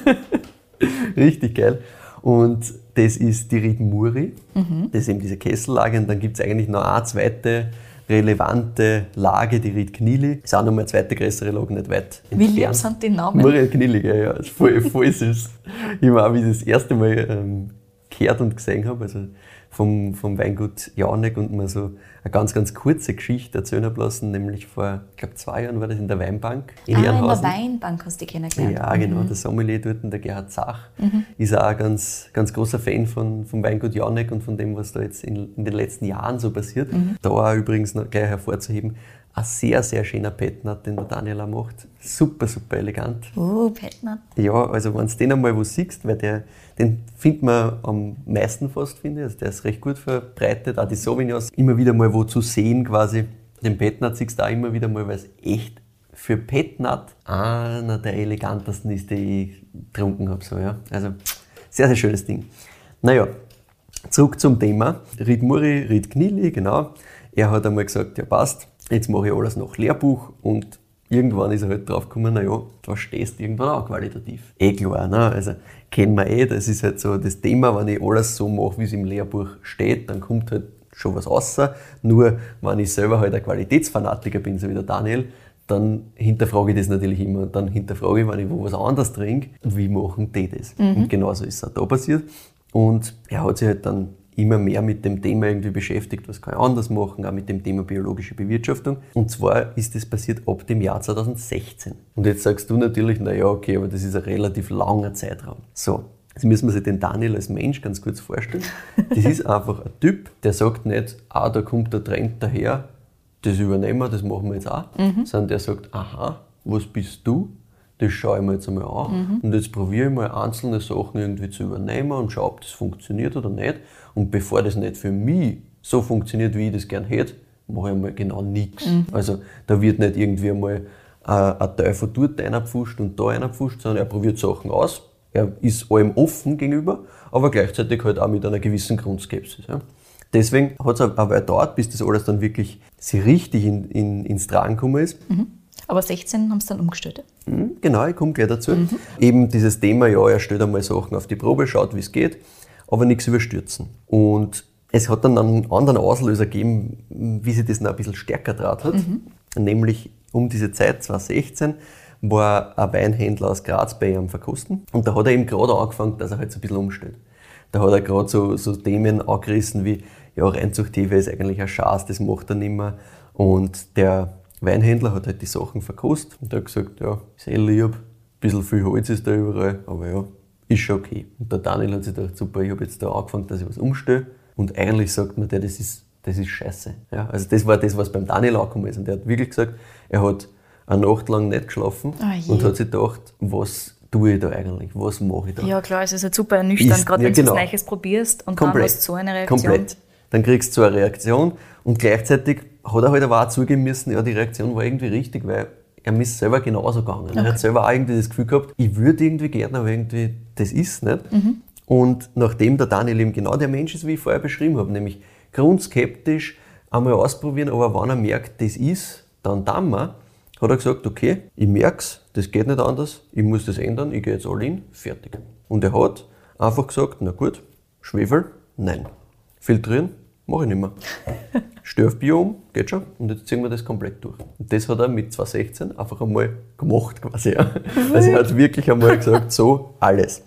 richtig geil. Und das ist die Ried Muri, mhm. das ist eben diese Kessellage. Und dann gibt es eigentlich noch eine zweite relevante Lage, die Ried Knili. Ist auch noch mal eine zweite größere Lage, nicht weit entfernt. Wie lieb sind die Namen? Muri Knili, ja, ja, voll, voll süß. ich habe wie ich das erste Mal ähm, gehört und gesehen habe, also vom, vom Weingut Janek und mir so eine ganz, ganz kurze Geschichte erzählen lassen, nämlich vor, ich glaube, zwei Jahren war das in der Weinbank in ah, in der Weinbank hast du die kennengelernt. Ja, genau, mhm. der Sommelier dort, der Gerhard Zach, mhm. ist auch ein ganz, ganz großer Fan von, vom Weingut Janek und von dem, was da jetzt in, in den letzten Jahren so passiert. Mhm. Da auch übrigens noch gleich hervorzuheben, ein sehr, sehr schöner Petnat, den der Daniela macht. Super, super elegant. Oh, Petnat. Ja, also wenn du den einmal wo siehst, weil der, den findet man am meisten fast, finde ich. Also der ist recht gut verbreitet. Auch die Sauvignons immer wieder mal wo zu sehen quasi. Den Petnat siehst du auch immer wieder mal, weil es echt für Petnat einer der elegantesten ist, die ich getrunken habe. So, ja. Also sehr, sehr schönes Ding. Naja, zurück zum Thema. Ried Muri, Ried Knili, genau. Er hat einmal gesagt, ja passt, jetzt mache ich alles nach Lehrbuch und irgendwann ist er halt drauf gekommen, naja, da stehst du irgendwann auch qualitativ. Eh klar, ne? also kennen wir eh, das ist halt so das Thema, wenn ich alles so mache, wie es im Lehrbuch steht, dann kommt halt schon was raus. Nur, wenn ich selber halt ein Qualitätsfanatiker bin, so wie der Daniel, dann hinterfrage ich das natürlich immer. Dann hinterfrage ich, wenn ich wo was anderes trinke, wie machen die das? Mhm. Und genauso ist es auch da passiert. Und er hat sich halt dann immer mehr mit dem Thema irgendwie beschäftigt, was kann ich anders machen, auch mit dem Thema biologische Bewirtschaftung. Und zwar ist das passiert ab dem Jahr 2016. Und jetzt sagst du natürlich, naja, okay, aber das ist ein relativ langer Zeitraum. So, Jetzt müssen wir sich den Daniel als Mensch ganz kurz vorstellen. Das ist einfach ein Typ, der sagt nicht, ah, da kommt der Trend daher, das übernehmen wir, das machen wir jetzt auch, mhm. sondern der sagt, aha, was bist du? Das schaue ich mir jetzt einmal an mhm. und jetzt probiere ich mal einzelne Sachen irgendwie zu übernehmen und schaue, ob das funktioniert oder nicht. Und bevor das nicht für mich so funktioniert, wie ich das gern hätte, mache ich mal genau nichts. Mhm. Also da wird nicht irgendwie mal äh, ein Teil von dort reinpfuscht und da reinpfuscht, sondern er probiert Sachen aus. Er ist allem offen gegenüber, aber gleichzeitig halt auch mit einer gewissen Grundskepsis. Ja. Deswegen hat es Weile gedauert, bis das alles dann wirklich richtig in, in, ins Tragen gekommen ist. Mhm. Aber 16 haben sie dann umgestellt. Mhm, genau, ich komme gleich dazu. Mhm. Eben dieses Thema, ja, er stellt einmal Sachen auf die Probe, schaut, wie es geht, aber nichts überstürzen. Und es hat dann einen anderen Auslöser gegeben, wie sich das noch ein bisschen stärker draht hat. Mhm. Nämlich um diese Zeit, 2016, war ein Weinhändler aus Graz bei ihm verkosten. Und da hat er eben gerade angefangen, dass er halt so ein bisschen umstellt. Da hat er gerade so, so Themen angerissen wie, ja, Reinzuchthefe ist eigentlich ein Schaß, das macht er nicht mehr. Und der Weinhändler hat halt die Sachen verkostet und der hat gesagt, ja, ist eh lieb, ein bisschen viel Holz ist da überall, aber ja, ist schon okay. Und der Daniel hat sich gedacht, super, ich habe jetzt da angefangen, dass ich was umstelle und eigentlich sagt man der, das ist, das ist scheiße. Ja, also das war das, was beim Daniel angekommen ist und der hat wirklich gesagt, er hat eine Nacht lang nicht geschlafen oh und hat sich gedacht, was tue ich da eigentlich? Was mache ich da? Ja, klar, es ist halt super ernüchternd, gerade wenn genau. du was Neues probierst und komplett, dann hast du so eine Reaktion. Komplett. Dann kriegst du so eine Reaktion und gleichzeitig hat er halt aber auch zugeben müssen, ja, die Reaktion war irgendwie richtig, weil er ist selber genauso gegangen. Okay. Er hat selber auch irgendwie das Gefühl gehabt, ich würde irgendwie gerne, aber irgendwie, das ist nicht. Mhm. Und nachdem der Daniel eben genau der Mensch ist, wie ich vorher beschrieben habe, nämlich grundskeptisch, einmal ausprobieren, aber wenn er merkt, das ist, dann dann mal, hat er gesagt, okay, ich merk's, das geht nicht anders, ich muss das ändern, ich gehe jetzt all in, fertig. Und er hat einfach gesagt, na gut, Schwefel, nein. Filtrieren, mache ich nicht mehr. Störfbiom, geht schon. Und jetzt ziehen wir das komplett durch. Und das hat er mit 2016 einfach einmal gemacht quasi. Ja. Also er hat wirklich einmal gesagt, so, alles.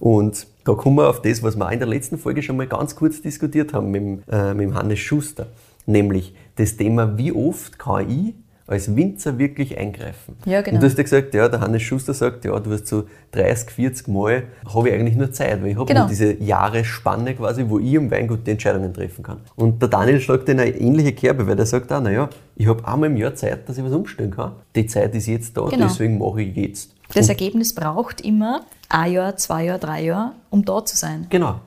Und da kommen wir auf das, was wir in der letzten Folge schon mal ganz kurz diskutiert haben mit, äh, mit Hannes Schuster. Nämlich das Thema, wie oft kann ich als Winzer wirklich eingreifen. Ja, genau. Und du hast ja gesagt, ja, der Hannes Schuster sagt, ja, du hast so 30, 40 Mal, habe ich eigentlich nur Zeit, weil ich habe Genau. nur diese Jahresspanne quasi, wo ich im Weingut die Entscheidungen treffen kann. Und der Daniel schlägt in eine ähnliche Kerbe, weil der sagt auch, naja, ich habe einmal im Jahr Zeit, dass ich was umstellen kann. Die Zeit ist jetzt da, Genau. deswegen mache ich jetzt. Das Ergebnis braucht immer ein Jahr, zwei Jahre, drei Jahre, um da zu sein. Genau.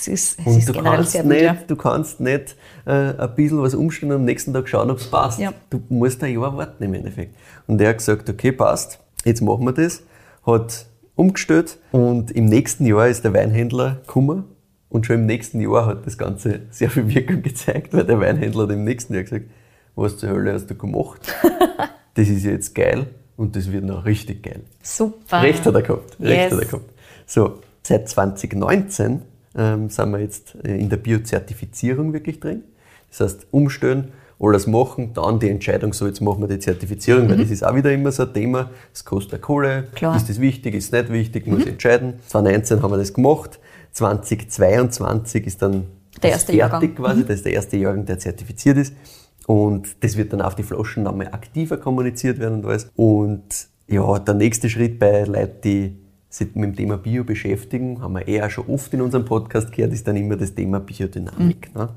Es ist, es Und ist du kannst, sehr nicht, du kannst nicht äh, ein bisschen was umstellen und am nächsten Tag schauen, ob es passt. Ja. Du musst ein Jahr warten im Endeffekt. Und er hat gesagt, okay, passt, jetzt machen wir das. Hat umgestellt und im nächsten Jahr ist der Weinhändler gekommen und schon im nächsten Jahr hat das Ganze sehr viel Wirkung gezeigt, weil der Weinhändler hat im nächsten Jahr gesagt, was zur Hölle hast du gemacht? das ist jetzt geil und das wird noch richtig geil. Super. Recht hat er gehabt. Recht Yes. hat er gehabt. So, seit 2019 ähm, sind wir jetzt äh, in der Biozertifizierung wirklich drin. Das heißt, umstellen, alles machen, dann die Entscheidung, so jetzt machen wir die Zertifizierung, weil das ist auch wieder immer so ein Thema. Es kostet eine Kohle, Mhm. Klar. Mhm. ist das wichtig, ist nicht wichtig, muss ich entscheiden. 2019 haben wir das gemacht, 2022 ist dann Der erste fertig Jahrgang. Mhm. quasi, das ist der erste Jahrgang, der zertifiziert ist. Und das wird dann auf die Flaschen nochmal aktiver kommuniziert werden und alles. Und ja, der nächste Schritt bei Leuten, die sich mit dem Thema Bio beschäftigen, haben wir eher schon oft in unserem Podcast gehört, ist dann immer das Thema Biodynamik. Ne?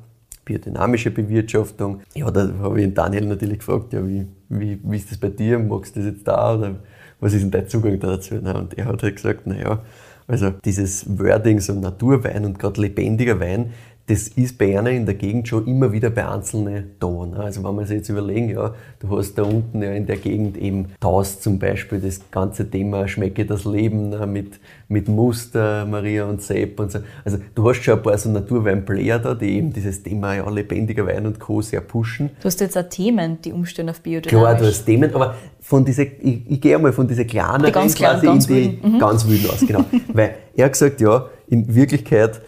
Biodynamische Bewirtschaftung. Ja, da habe ich den Daniel natürlich gefragt, ja, wie, wie, wie ist das bei dir? Magst du das jetzt da oder was ist denn dein Zugang da dazu? Ne? Und er hat halt gesagt, naja, also dieses Wording, so Naturwein und gerade lebendiger Wein, das ist bei einer in der Gegend schon immer wieder bei Einzelnen da. Ne? Also wenn wir sich jetzt überlegen, ja, du hast da unten ja in der Gegend eben Taus zum Beispiel, das ganze Thema Schmecke das Leben ne? mit, mit Muster, Maria und Sepp und so. Also du hast schon ein paar so Naturwein-Player da, die eben dieses Thema ja, lebendiger Wein und Co. sehr pushen. Du hast jetzt auch Themen, die umstellen auf Biodynamisch. Klar, du hast Themen, aber von diese, ich, ich gehe einmal von dieser kleinen Die ganz kleinen, ganz in die wilden. Mhm. ganz wilden aus, genau. Weil er hat gesagt, ja, in Wirklichkeit,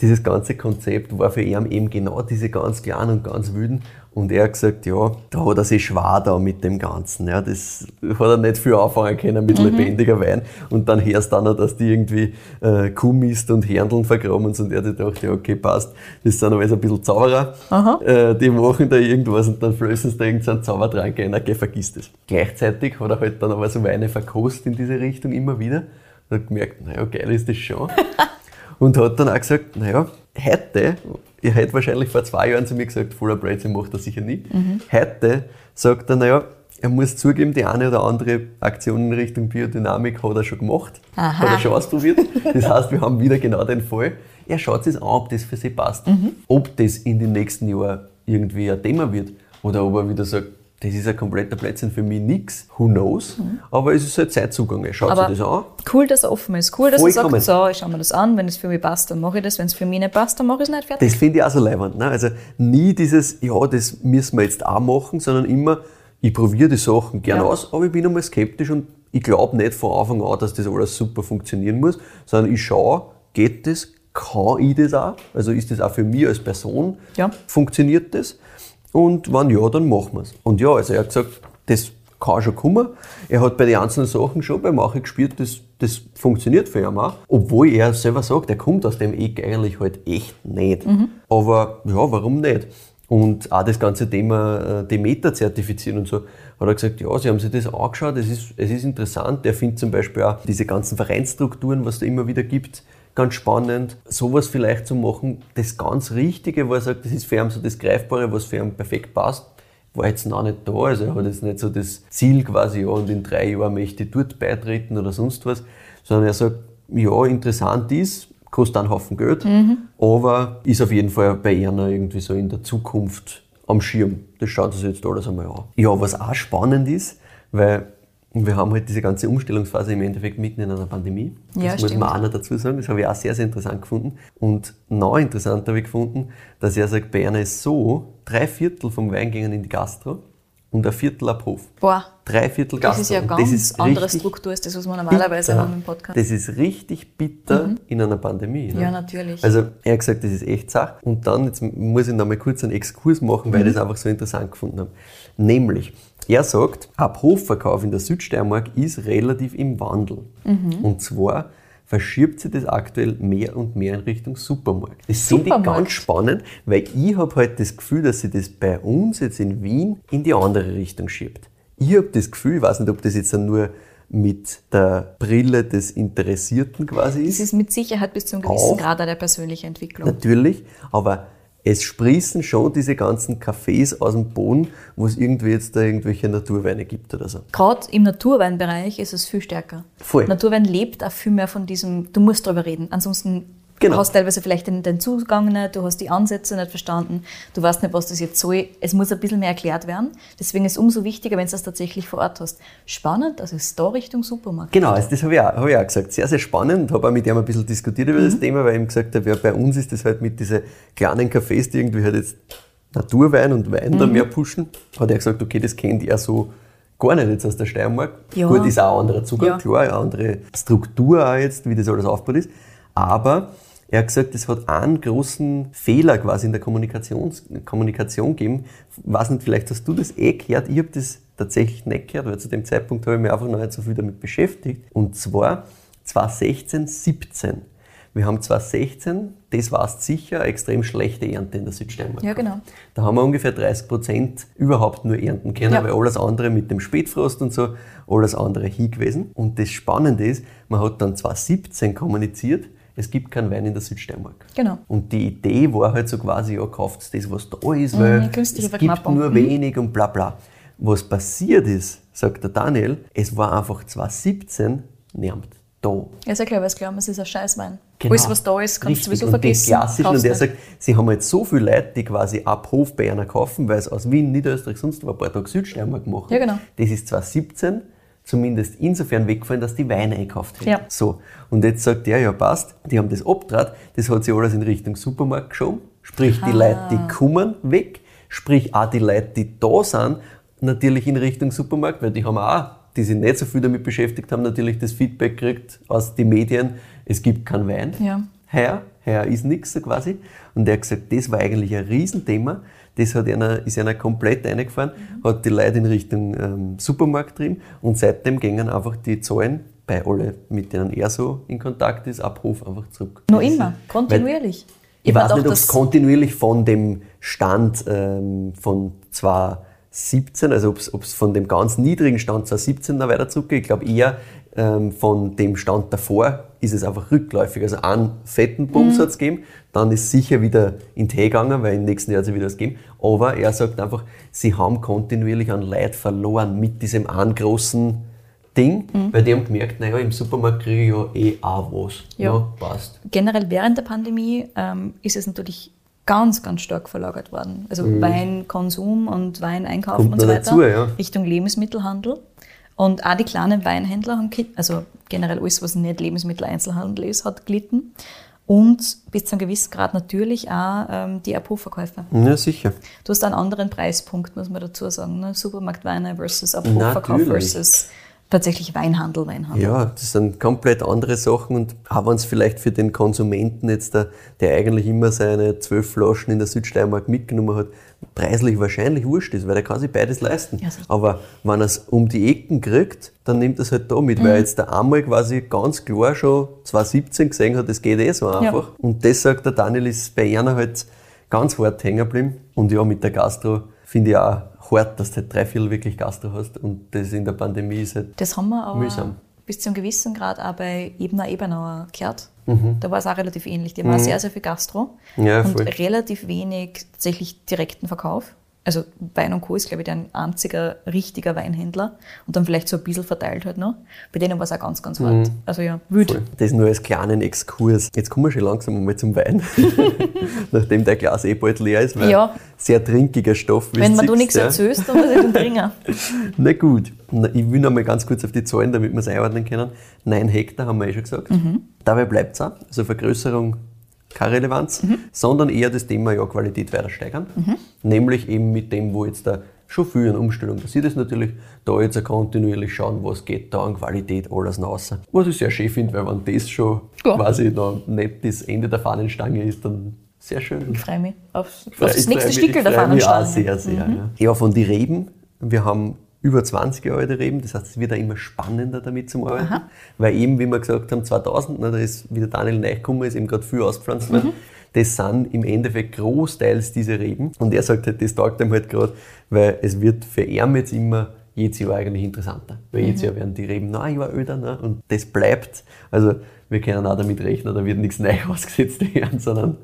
dieses ganze Konzept war für ihn eben genau diese ganz kleinen und ganz wilden. Und er hat gesagt, ja, da hat er sich schwer da mit dem Ganzen. Ja, das hat er nicht viel anfangen können Mhm. mit lebendiger Wein. Und dann hörst du dann noch, dass die irgendwie äh, Kuhmist und Herndeln vergraben so. Und er hat gedacht, ja, okay, passt. Das sind alles ein bisschen Zauberer. Äh, die machen da irgendwas und dann flößen sie da irgendeinen Zaubertrank ein. Okay, vergiss das. Gleichzeitig hat er halt dann aber so Weine verkostet in diese Richtung immer wieder. Und hat gemerkt, naja, geil ist das schon. und hat dann auch gesagt, naja, heute, er hätte wahrscheinlich vor zwei Jahren zu mir gesagt, Fuller Blödsinn macht er sicher nie. Heute sagt er, naja, er muss zugeben, die eine oder andere Aktion in Richtung Biodynamik hat er schon gemacht, Aha. hat er schon ausprobiert. Das heißt, wir haben wieder genau den Fall. Er schaut sich an, ob das für sie passt. Ob das in den nächsten Jahren irgendwie ein Thema wird oder ob er wieder sagt, das ist ein kompletter Blödsinn für mich nix, who knows. Aber es ist halt Zeitzugang. Schaut Aber sich das an. cool, dass er offen ist. Cool, dass Vollkommen. er sagt, so, ich schau mir das an, wenn es für mich passt, dann mache ich das, wenn es für mich nicht passt, dann mache ich es nicht fertig. Das finde ich auch so leibend. Ne? Also nie dieses, ja, das müssen wir jetzt auch machen, sondern immer, ich probiere die Sachen gerne Ja. aus, aber ich bin einmal skeptisch und ich glaube nicht von Anfang an, dass das alles super funktionieren muss, sondern ich schaue, geht das, kann ich das auch? Also ist das auch für mich als Person, Ja. funktioniert das? Und wenn ja, dann machen wir es. Und ja, also er hat gesagt, das kann schon kommen. Er hat bei den einzelnen Sachen schon bei manchen gespürt, das, das funktioniert für ihn auch. Obwohl er selber sagt, er kommt aus dem Eck eigentlich halt echt nicht. Aber ja, warum nicht? Und auch das ganze Thema äh, Demeter zertifizieren und so, hat er gesagt, ja, sie haben sich das angeschaut, es ist, es ist interessant. Er findet zum Beispiel auch diese ganzen Vereinsstrukturen, was es da immer wieder gibt, ganz spannend. Sowas vielleicht zu machen, das ganz Richtige, wo er sagt, das ist für ihn so das Greifbare, was für ihn perfekt passt, war jetzt noch nicht da. Also er hat jetzt nicht so das Ziel quasi, ja, und in drei Jahren möchte ich dort beitreten oder sonst was, sondern er sagt, ja, interessant ist, kostet einen Haufen Geld, aber ist auf jeden Fall bei einer irgendwie so in der Zukunft am Schirm. Das schaut sich jetzt alles einmal an. Ja, was auch spannend ist, weil wir haben halt diese ganze Umstellungsphase im Endeffekt mitten in einer Pandemie. Das Ja, muss stimmt. man auch noch dazu sagen. Das habe ich auch sehr, sehr interessant gefunden. Und noch interessanter habe ich gefunden, dass er sagt, bei einer ist so, drei Viertel vom Wein gingen in die Gastro und ein Viertel ab Hof. Boah, Drei Viertel das Gastro. ist ja Und ganz andere Struktur als das, was wir normalerweise bitter. haben im Podcast. Das ist richtig bitter in einer Pandemie. Ne? Ja, natürlich. Also er hat gesagt, das ist echt Sache. Und dann, jetzt muss ich noch mal kurz einen Exkurs machen, Mhm. weil ich das einfach so interessant gefunden habe. Nämlich, er sagt, ab Hofverkauf in der Südsteiermark ist relativ im Wandel. Mhm. Und zwar verschiebt sich das aktuell mehr und mehr in Richtung Supermarkt. Das finde ich ganz spannend, weil ich habe halt das Gefühl, dass sich das bei uns jetzt in Wien in die andere Richtung schiebt. Ich habe das Gefühl, ich weiß nicht, ob das jetzt nur mit der Brille des Interessierten quasi Es ist, ist mit Sicherheit bis zu einem gewissen. Grad eine persönliche Entwicklung. natürlich, aber es sprießen schon diese ganzen Cafés aus dem Boden, wo es irgendwie jetzt da irgendwelche Naturweine gibt oder so. Gerade im Naturweinbereich ist es viel stärker. Voll. Naturwein lebt auch viel mehr von diesem, du musst darüber reden. Ansonsten Genau. du hast teilweise vielleicht den, den Zugang nicht, du hast die Ansätze nicht verstanden, du weißt nicht, was das jetzt soll. Es muss ein bisschen mehr erklärt werden. Deswegen ist es umso wichtiger, wenn du das tatsächlich vor Ort hast. Spannend, also ist da Richtung Supermarkt. Genau, also das habe ich, auch, habe ich auch gesagt. Sehr, sehr spannend. Habe auch mit ihm ein bisschen diskutiert über das Thema, weil ich ihm gesagt habe, ja, bei uns ist das halt mit diesen kleinen Cafés, die irgendwie halt jetzt Naturwein und Wein da mehr pushen. Hat er gesagt, okay, das kennt er so gar nicht jetzt aus der Steiermark. Ja. Gut, ist auch ein anderer Zugang, Ja. klar, eine andere Struktur auch jetzt, wie das alles aufgebaut ist. Aber er hat gesagt, es hat einen großen Fehler quasi in der Kommunikations Kommunikation gegeben. Weiß nicht, vielleicht hast du das eh gehört. Ich habe das tatsächlich nicht gehört, weil zu dem Zeitpunkt habe ich mich einfach noch nicht so viel damit beschäftigt. Und zwar 2016, 17. Wir haben 2016, das war's sicher, eine extrem schlechte Ernte in der Südsteiermark. Ja, genau. Da haben wir ungefähr 30 Prozent überhaupt nur ernten können, Ja. weil alles andere mit dem Spätfrost und so, alles andere hin gewesen. Und das Spannende ist, man hat dann 2017 kommuniziert, es gibt keinen Wein in der Südsteiermark. Genau. Und die Idee war halt so quasi, ja, kauft das, was da ist, weil Mhm, künstliche es gibt nur Mhm. wenig und bla bla. Was passiert ist, sagt der Daniel, es war einfach 2017 niemand da. Ja, sehr klar, weil sie glauben, es ist ein Scheißwein. Genau. Alles, was da ist, kannst du Richtig. sowieso und vergessen. Kaufst und er sagt, sie haben jetzt so viele Leute, die quasi ab Hof bei einer kaufen, weil es aus Wien, Niederösterreich, sonst wo ein paar Tage Südsteiermark machen. Ja, genau. Das ist 2017 zumindest insofern weggefallen, dass die Weine einkauft hätten. Ja. So. Und jetzt sagt er, ja passt, die haben das abtrat, das hat sich alles in Richtung Supermarkt geschoben. Sprich, die Leute, die kommen, weg. Sprich, auch die Leute, die da sind, natürlich in Richtung Supermarkt, weil die haben auch, die sich nicht so viel damit beschäftigt haben, natürlich das Feedback gekriegt aus den Medien, es gibt keinen Wein. Ja. Heuer, heuer ist nichts so quasi. Und er hat gesagt, das war eigentlich ein Riesenthema. Das hat einer, ist einer komplett eingefahren, hat die Leute in Richtung ähm, Supermarkt getrieben und seitdem gingen einfach die Zahlen bei alle, mit denen er so in Kontakt ist, ab Hof einfach zurück. Noch immer, kontinuierlich. ich meine weiß nicht, ob es kontinuierlich von dem Stand ähm, von 2017, also ob es von dem ganz niedrigen Stand 2017 noch weiter zurückgeht. Ich glaube eher ähm, von dem Stand davor ist es einfach rückläufig. Also einen fetten Bums Mhm. hat es gegeben, dann ist sicher wieder in Höhe gegangen, weil im nächsten Jahr hat es wieder was gegeben. Aber er sagt einfach, sie haben kontinuierlich an Leid verloren mit diesem einen großen Ding, Mhm. weil die haben gemerkt, naja, im Supermarkt kriege ich ja eh auch was. Ja. passt. generell während der Pandemie ähm, ist es natürlich ganz, ganz stark verlagert worden. Also Weinkonsum und Weineinkaufen Mhm. Kommt und so weiter dazu, ja. Richtung Lebensmittelhandel. Und auch die kleinen Weinhändler haben, also generell alles, was nicht Lebensmitteleinzelhandel ist, hat gelitten. Und bis zu einem gewissen Grad natürlich auch ähm, die Abhofverkäufe. Ja, sicher. Du hast einen anderen Preispunkt, muss man dazu sagen. Ne? Supermarktweine versus Abhofverkauf versus tatsächlich Weinhandel, Weinhandel. Ja, das sind komplett andere Sachen und auch wenn es vielleicht für den Konsumenten jetzt, der, der eigentlich immer seine zwölf Flaschen in der Südsteiermark mitgenommen hat, preislich wahrscheinlich wurscht ist, weil er kann sich beides leisten. Ja. Aber wenn er es um die Ecken kriegt, dann nimmt er es halt da mit, Mhm. weil jetzt der einmal quasi ganz klar schon 2017 gesehen hat, es geht eh so einfach. Und das sagt der Daniel, ist bei einer halt ganz hart hängen geblieben. Und ja, mit der Gastro finde ich auch hart, dass du halt drei Viertel wirklich Gastro hast und das in der Pandemie ist halt Das haben wir aber Mühsam. bis zu einem gewissen Grad auch bei Ebner Ebenauer gehört. Mhm. Da war es auch relativ ähnlich. Die haben auch sehr, sehr viel Gastro Ja, und relativ wenig tatsächlich direkten Verkauf. Also Wein und Co. ist, glaube ich, ein einziger richtiger Weinhändler und dann vielleicht so ein bisschen verteilt halt noch. Bei denen war es auch ganz, ganz hart. Also ja, wütend. Mhm. Das nur als kleinen Exkurs. Jetzt kommen wir schon langsam einmal zum Wein. Nachdem der Glas eh bald leer ist, weil Ja. sehr trinkiger Stoff. Wenn man du nichts ja. erzählst, dann muss ich den bringen. Na gut. Ich will noch mal ganz kurz auf die Zahlen, damit wir es einordnen können. 9 Hektar haben wir eh schon gesagt. Mhm. Dabei bleibt es auch. Also Vergrößerung keine Relevanz, Mhm. sondern eher das Thema ja, Qualität weiter steigern. Nämlich eben mit dem, wo jetzt viel an Umstellung passiert ist natürlich, da jetzt kontinuierlich schauen, was geht da an Qualität alles nach außen. Was ich sehr schön finde, weil wenn das schon Ja. quasi noch nicht das Ende der Fahnenstange ist, dann sehr schön. Ich freue mich auf, auf das nächste Stickel der Fahnenstange. sehr, sehr. Ja. ja, von den Reben, wir haben über 20 Jahre alte Reben. Das heißt, es wird auch immer spannender damit zum Arbeiten. Aha. Weil eben, wie wir gesagt haben, 2000, ne, da ist wieder Daniel Neichkummer, ist eben gerade viel ausgepflanzt worden. Mhm. Das sind im Endeffekt großteils diese Reben. Und er sagt halt, das taugt ihm halt gerade, weil es wird für ihn jetzt immer jedes Jahr eigentlich interessanter. Weil jedes mhm. Jahr werden die Reben noch ein Jahr älter ne? und das bleibt. Also wir können auch damit rechnen, da wird nichts neu ausgesetzt werden, sondern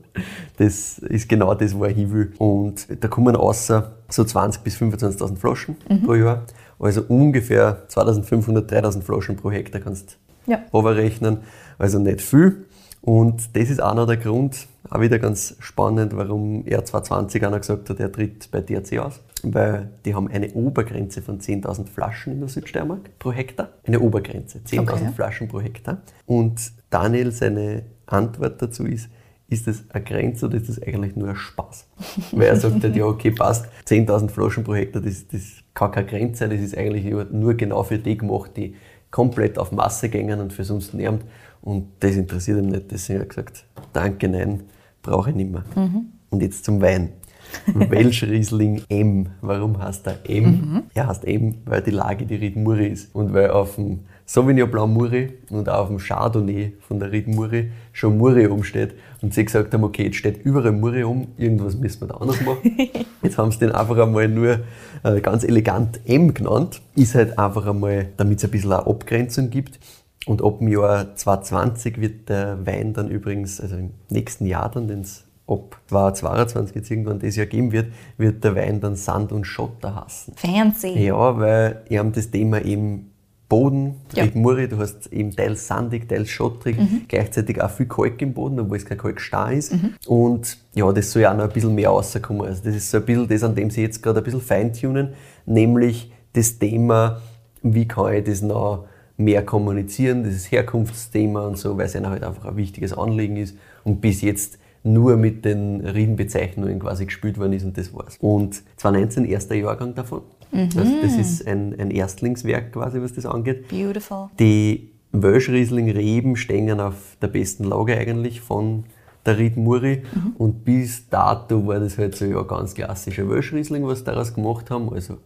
das ist genau das, wo er hin will. Und da kommen außer so 20.000 bis 25.000 Flaschen mhm. pro Jahr. Also ungefähr 2.500, 3.000 Flaschen pro Hektar kannst du ja. rechnen. Also nicht viel. Und das ist auch noch der Grund, auch wieder ganz spannend, warum er 2020 einer gesagt hat, er tritt bei DRC aus. Weil die haben eine Obergrenze von 10.000 Flaschen in der Südsteiermark pro Hektar. Eine Obergrenze, 10.000 okay. Flaschen pro Hektar. Und Daniel, seine Antwort dazu ist, ist das eine Grenze oder ist das eigentlich nur ein Spaß? Weil er sagt halt, ja, okay, passt, 10.000 Flaschen pro Hektar, das, das kann keine Grenze sein, das ist eigentlich nur genau für die gemacht, die komplett auf Masse gängen und für sonst niemand. Und das interessiert ihn nicht. Deswegen hat er gesagt, danke, nein, brauche ich nicht mehr. Mhm. Und jetzt zum Wein. Welsch Riesling M. Warum heißt er M? Mhm. Er heißt M, weil die Lage die Ried Muri ist. Und weil auf dem Sauvignon Blanc Muri und auch auf dem Chardonnay von der Ried Muri schon Muri umsteht. Und sie gesagt haben, okay, jetzt steht überall Muri um, irgendwas müssen wir da anders machen. Jetzt haben sie den einfach einmal nur äh, ganz elegant M genannt. Ist halt einfach einmal, damit es ein bisschen eine Abgrenzung gibt. Und ab dem Jahr 2020 wird der Wein dann übrigens, also im nächsten Jahr dann, den es ab 2022 jetzt irgendwann das Jahr geben wird, wird der Wein dann Sand und Schotter hassen. Fancy. Ja, weil wir haben das Thema eben Boden, ja. Muri, du hast eben teils sandig, teils schottrig, mhm. gleichzeitig auch viel Kalk im Boden, obwohl es kein Kalk starr ist. Mhm. Und ja, das soll ja auch noch ein bisschen mehr rauskommen. Also das ist so ein bisschen das, an dem sie jetzt gerade ein bisschen feintunen, nämlich das Thema, wie kann ich das noch mehr kommunizieren, dieses Herkunftsthema und so, weil es ihnen halt einfach ein wichtiges Anliegen ist und bis jetzt nur mit den Riedenbezeichnungen quasi gespielt worden ist und das war's. Und 2019 erster Jahrgang davon. Mhm. Also das ist ein, ein Erstlingswerk quasi, was das angeht. Beautiful. Die Wölschriesling-Reben stehen auf der besten Lage eigentlich von der Ried Muri. Mhm. Und bis dato war das halt so ja ganz klassischer Wölschriesling, was sie daraus gemacht haben. Also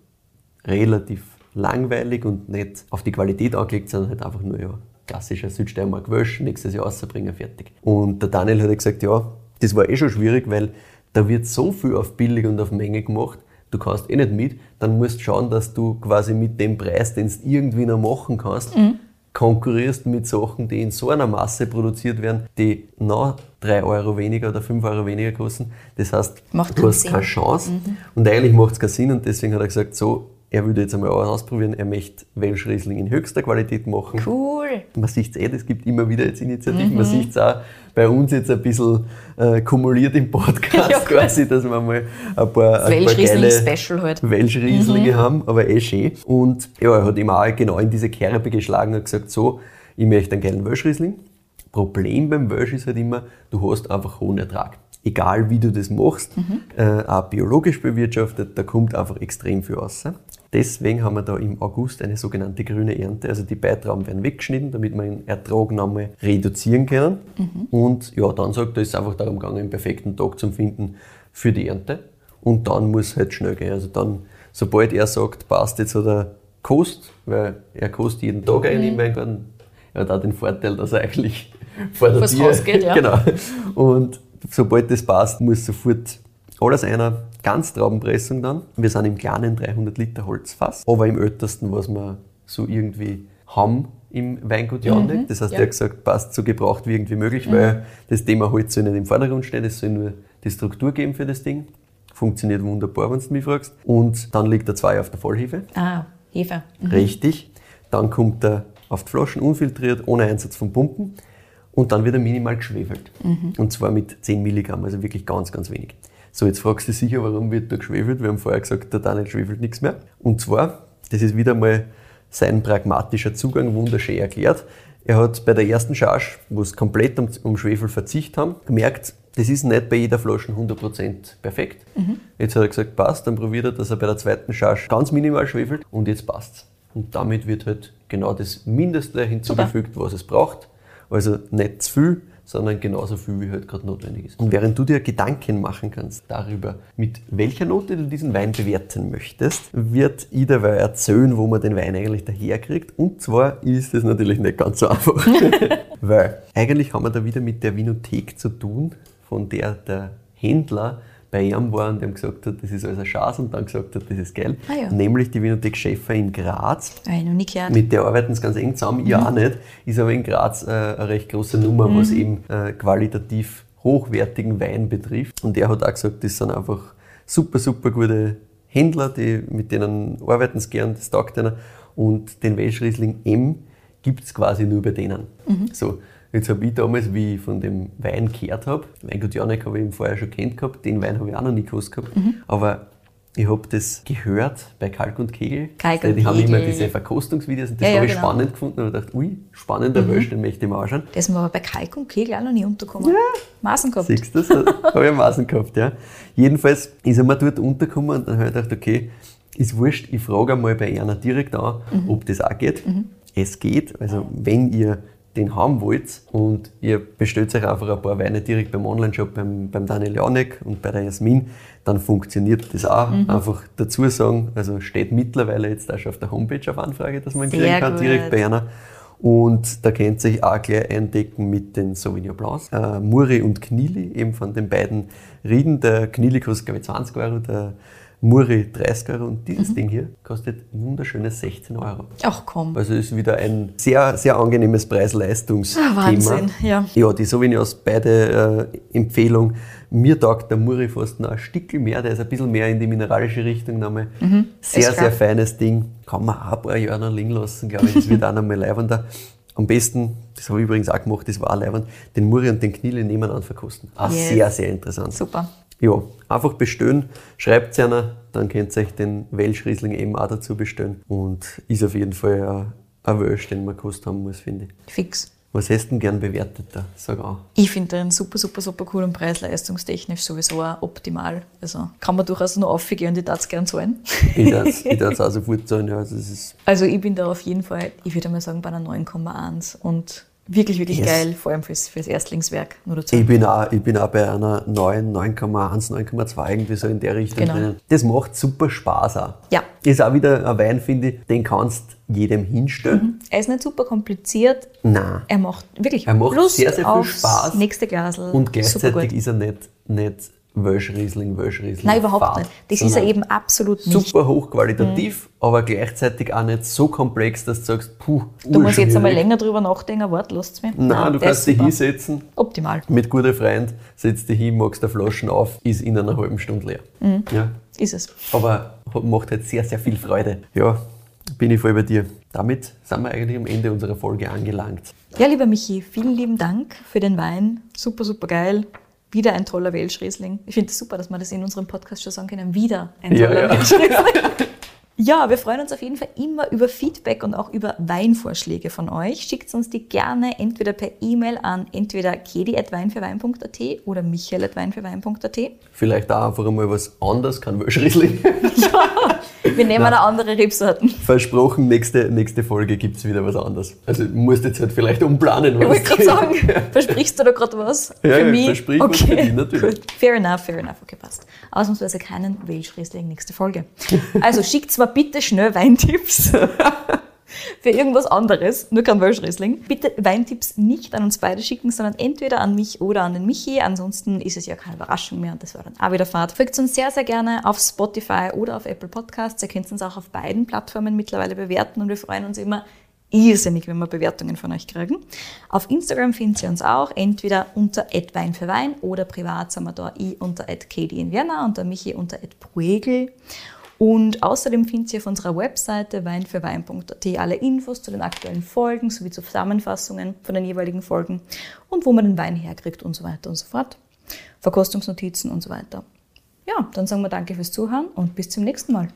relativ langweilig und nicht auf die Qualität angelegt, sondern halt einfach nur ja, klassischer Südsteiermark Wölsch, nächstes Jahr rausbringen, fertig. Und der Daniel hat gesagt, ja, das war eh schon schwierig, weil da wird so viel auf billig und auf Menge gemacht, du kannst eh nicht mit, dann musst du schauen, dass du quasi mit dem Preis, den du irgendwie noch machen kannst, mhm. konkurrierst mit Sachen, die in so einer Masse produziert werden, die noch 3 Euro weniger oder 5 Euro weniger kosten. Das heißt, Macht du hast Sinn. keine Chance. Mhm. Und eigentlich macht es keinen Sinn und deswegen hat er gesagt, so, er würde jetzt einmal ausprobieren, er möchte Welsh Riesling in höchster Qualität machen. Cool. Man sieht es eh, es gibt immer wieder jetzt Initiativen. Mhm. Man sieht es auch bei uns jetzt ein bisschen äh, kumuliert im Podcast ja, quasi, dass wir mal ein paar, ein paar geile Special halt. Welsh Rieslinge mhm. haben, aber eh schön. Und ja, er hat immer auch genau in diese Kerbe geschlagen und gesagt, so, ich möchte einen geilen Welsh Riesling. Problem beim Welsh ist halt immer, du hast einfach hohen Ertrag egal wie du das machst, mhm. äh, auch biologisch bewirtschaftet, da kommt einfach extrem viel raus. Deswegen haben wir da im August eine sogenannte grüne Ernte. Also die Beitrauben werden weggeschnitten, damit wir den Ertragnahme reduzieren können. Mhm. Und ja, dann sagt er, ist es einfach darum gegangen, einen perfekten Tag zu finden für die Ernte. Und dann muss es halt schnell gehen. Also dann, sobald er sagt, passt jetzt oder Kost, weil er kostet jeden Tag mhm. eigentlich im Weingarten. Er hat auch den Vorteil, dass er eigentlich vor der Tür... geht, ja. Genau. Und sobald das passt, muss sofort alles einer Ganztraubenpressung dann. Wir sind im kleinen 300 Liter Holzfass, aber im ältesten, was wir so irgendwie haben im Weingut Janek. Mhm, das heißt, ja. er hat gesagt, passt so gebraucht wie irgendwie möglich, mhm. weil das Thema Holz soll nicht im Vordergrund stehen, es soll nur die Struktur geben für das Ding. Funktioniert wunderbar, wenn du mich fragst. Und dann liegt er zwei auf der Vollhefe. Ah, Hefe. Mhm. Richtig. Dann kommt er auf die Flaschen unfiltriert, ohne Einsatz von Pumpen. Und dann wird er minimal geschwefelt. Mhm. Und zwar mit 10 Milligramm, also wirklich ganz, ganz wenig. So, jetzt fragst du dich sicher, warum wird da geschwefelt? Wir haben vorher gesagt, der Daniel schwefelt nichts mehr. Und zwar, das ist wieder mal sein pragmatischer Zugang, wunderschön erklärt. Er hat bei der ersten Charge, wo es komplett um, um Schwefel verzicht haben, gemerkt, das ist nicht bei jeder Flasche 100% perfekt. Mhm. Jetzt hat er gesagt, passt, dann probiert er, dass er bei der zweiten Charge ganz minimal schwefelt und jetzt passt's. Und damit wird halt genau das Mindeste hinzugefügt, Super. was es braucht. Also nicht zu viel, sondern genauso viel, wie halt gerade notwendig ist. Und während du dir Gedanken machen kannst darüber, mit welcher Note du diesen Wein bewerten möchtest, wird Ida erzählen, wo man den Wein eigentlich daherkriegt. Und zwar ist es natürlich nicht ganz so einfach. weil eigentlich haben wir da wieder mit der Vinothek zu tun, von der der Händler bei ihm war und dem gesagt hat, das ist alles eine Chance und dann gesagt hat, das ist geil. Ah, ja. Nämlich die Winothek Schäfer in Graz. Ich noch nie gehört. Mit der arbeiten sie ganz eng zusammen, ich auch nicht. Ist aber in Graz äh, eine recht große Nummer, was eben äh, qualitativ hochwertigen Wein betrifft. Und er hat auch gesagt, das sind einfach super, super gute Händler, die, mit denen arbeiten sie gern, das taugt ihnen. Und den Welschriesling M gibt es quasi nur bei denen. So, jetzt habe ich damals, wie ich von dem Wein gehört habe, Weingut Janek habe ich ihn vorher schon kennt gehabt, den Wein habe ich auch noch nie gekostet gehabt, aber ich habe das gehört bei Kalk und Kegel. Kalk und die haben immer Kegel. diese Verkostungsvideos und das Ja, ja, habe ich genau. spannend gefunden und gedacht, ui, spannender Welsch, den möchte ich mir anschauen. Der ist mir aber bei Kalk und Kegel auch noch nie untergekommen. Maßen gehabt. Siehst du das? habe ich Maßen gehabt, ja. Jedenfalls ist er mir dort untergekommen und dann habe ich gedacht, okay, ist wurscht, ich frage einmal bei einer direkt an, ob das auch geht. Es geht, also wenn ihr den haben wollt und ihr bestellt euch einfach ein paar Weine direkt beim Onlineshop, beim, beim Daniel Janek und bei der Jasmin, dann funktioniert das auch. Einfach dazu sagen, also steht mittlerweile jetzt auch schon auf der Homepage auf Anfrage, dass man ihn kriegen kann, direkt gut. bei einer. Und da könnt ihr euch auch gleich eindecken mit den Sauvignon Blancs. Äh, Muri und Knili, eben von den beiden Rieden. Der Knili kostet, glaube ich, 20 Euro, der Muri 30 Euro. Und Mhm. dieses Ding hier kostet wunderschöne 16 Euro. Ach komm. Also ist wieder ein sehr, sehr angenehmes Preis-Leistungs-Thema. Ah, Wahnsinn, ja. Ja, die Sauvignons, beide äh, Empfehlung. Mir taugt der Muri fast noch ein Stückel mehr, der ist ein bisschen mehr in die mineralische Richtung nochmal. Sehr, Mhm. Klar. sehr feines Ding. Kann man auch ein paar Jahre noch liegen lassen, glaube ich. Das wird auch noch mal leibender. Am besten, das habe ich übrigens auch gemacht, das war auch leibend, den Muri und den Knili nebeneinander verkosten. Auch Yes. sehr, sehr interessant. Super. Ja, einfach bestellen, schreibt es einer, dann könnt ihr euch den Welschriesling eben auch dazu bestellen. Und ist auf jeden Fall ein, Welsch, den man gekostet haben muss, finde ich. Fix. Was hättest du denn gern bewertet da? Sag auch. Ich finde den super, super, super cool und preis-leistungstechnisch sowieso auch optimal. Also kann man durchaus nur aufgehen und ich darf es gern zahlen. Ich darf es auch sofort sagen, ja, also Also ich bin da auf jeden Fall, ich würde mal sagen, bei einer 9,1 und wirklich, wirklich Yes. geil, vor allem fürs, fürs Erstlingswerk. Nur dazu. Ich bin, auch, ich bin auch bei einer 9, 9,1, 9,2 irgendwie so in der Richtung Genau. drinnen. Das macht super Spaß auch. Ja. Ist auch wieder ein Wein, finde ich, den kannst jedem hinstellen. Er ist nicht super kompliziert. Nein. Er macht wirklich Er macht Lust sehr, sehr viel Spaß. nächste Glasel. Und gleichzeitig ist er nicht, nicht Welschriesling, Welschriesling. Nein, überhaupt Fad, nicht. Das ist sondern eben absolut nicht. Mhm. Super hochqualitativ, aber gleichzeitig auch nicht so komplex, dass du sagst, puh, Du musst jetzt einmal länger drüber nachdenken, wart, lasst mich. Nein, du der kannst dich hinsetzen, Optimal. mit guter Freund, setzt dich hin, machst die Flaschen auf, ist in einer halben Stunde leer. Mhm. Ja. Ist es. Aber macht halt sehr, sehr viel Freude. Ja, bin ich voll bei dir. Damit sind wir eigentlich am Ende unserer Folge angelangt. Ja, lieber Michi, vielen lieben Dank für den Wein. Super, super geil. Wieder ein toller Welschriesling. Ich finde es super, dass wir das in unserem Podcast schon sagen können. Wieder ein Ja, toller ja. Welschriesling. Ja, wir freuen uns auf jeden Fall immer über Feedback und auch über Weinvorschläge von euch. Schickt uns die gerne entweder per E-Mail an entweder kedi.weinfürwein.at oder michael.weinfürwein.at. Vielleicht auch einfach einmal was anderes, kein Welschriesling. Wir nehmen eine andere Rebsorten. Versprochen, nächste, nächste Folge gibt es wieder was anderes. Also du musst jetzt halt vielleicht umplanen. Ich was wollte gerade sagen, versprichst du da gerade was? Ja, für ja, mich? versprich was für dich, natürlich. Gut. Fair enough, fair enough. Okay, passt. Ausnahmsweise keinen Welschriesling nächste Folge. Also schickt mal bitte schnell Weintipps. Für irgendwas anderes, nur kein Welschriesling. Bitte Weintipps nicht an uns beide schicken, sondern entweder an mich oder an den Michi. Ansonsten ist es ja keine Überraschung mehr und das war dann auch wieder Fahrt. Folgt uns sehr, sehr gerne auf Spotify oder auf Apple Podcasts. Ihr könnt uns auch auf beiden Plattformen mittlerweile bewerten und wir freuen uns immer irrsinnig, wenn wir Bewertungen von euch kriegen. Auf Instagram findet ihr uns auch, entweder unter Wein für Wein oder privat sind wir da, ich unter Katie in Vienna und der Michi unter Bruegel. Und außerdem findet ihr auf unserer Webseite weinfürwein.at alle Infos zu den aktuellen Folgen sowie zu Zusammenfassungen von den jeweiligen Folgen und wo man den Wein herkriegt und so weiter und so fort. Verkostungsnotizen und so weiter. Ja, dann sagen wir danke fürs Zuhören und bis zum nächsten Mal.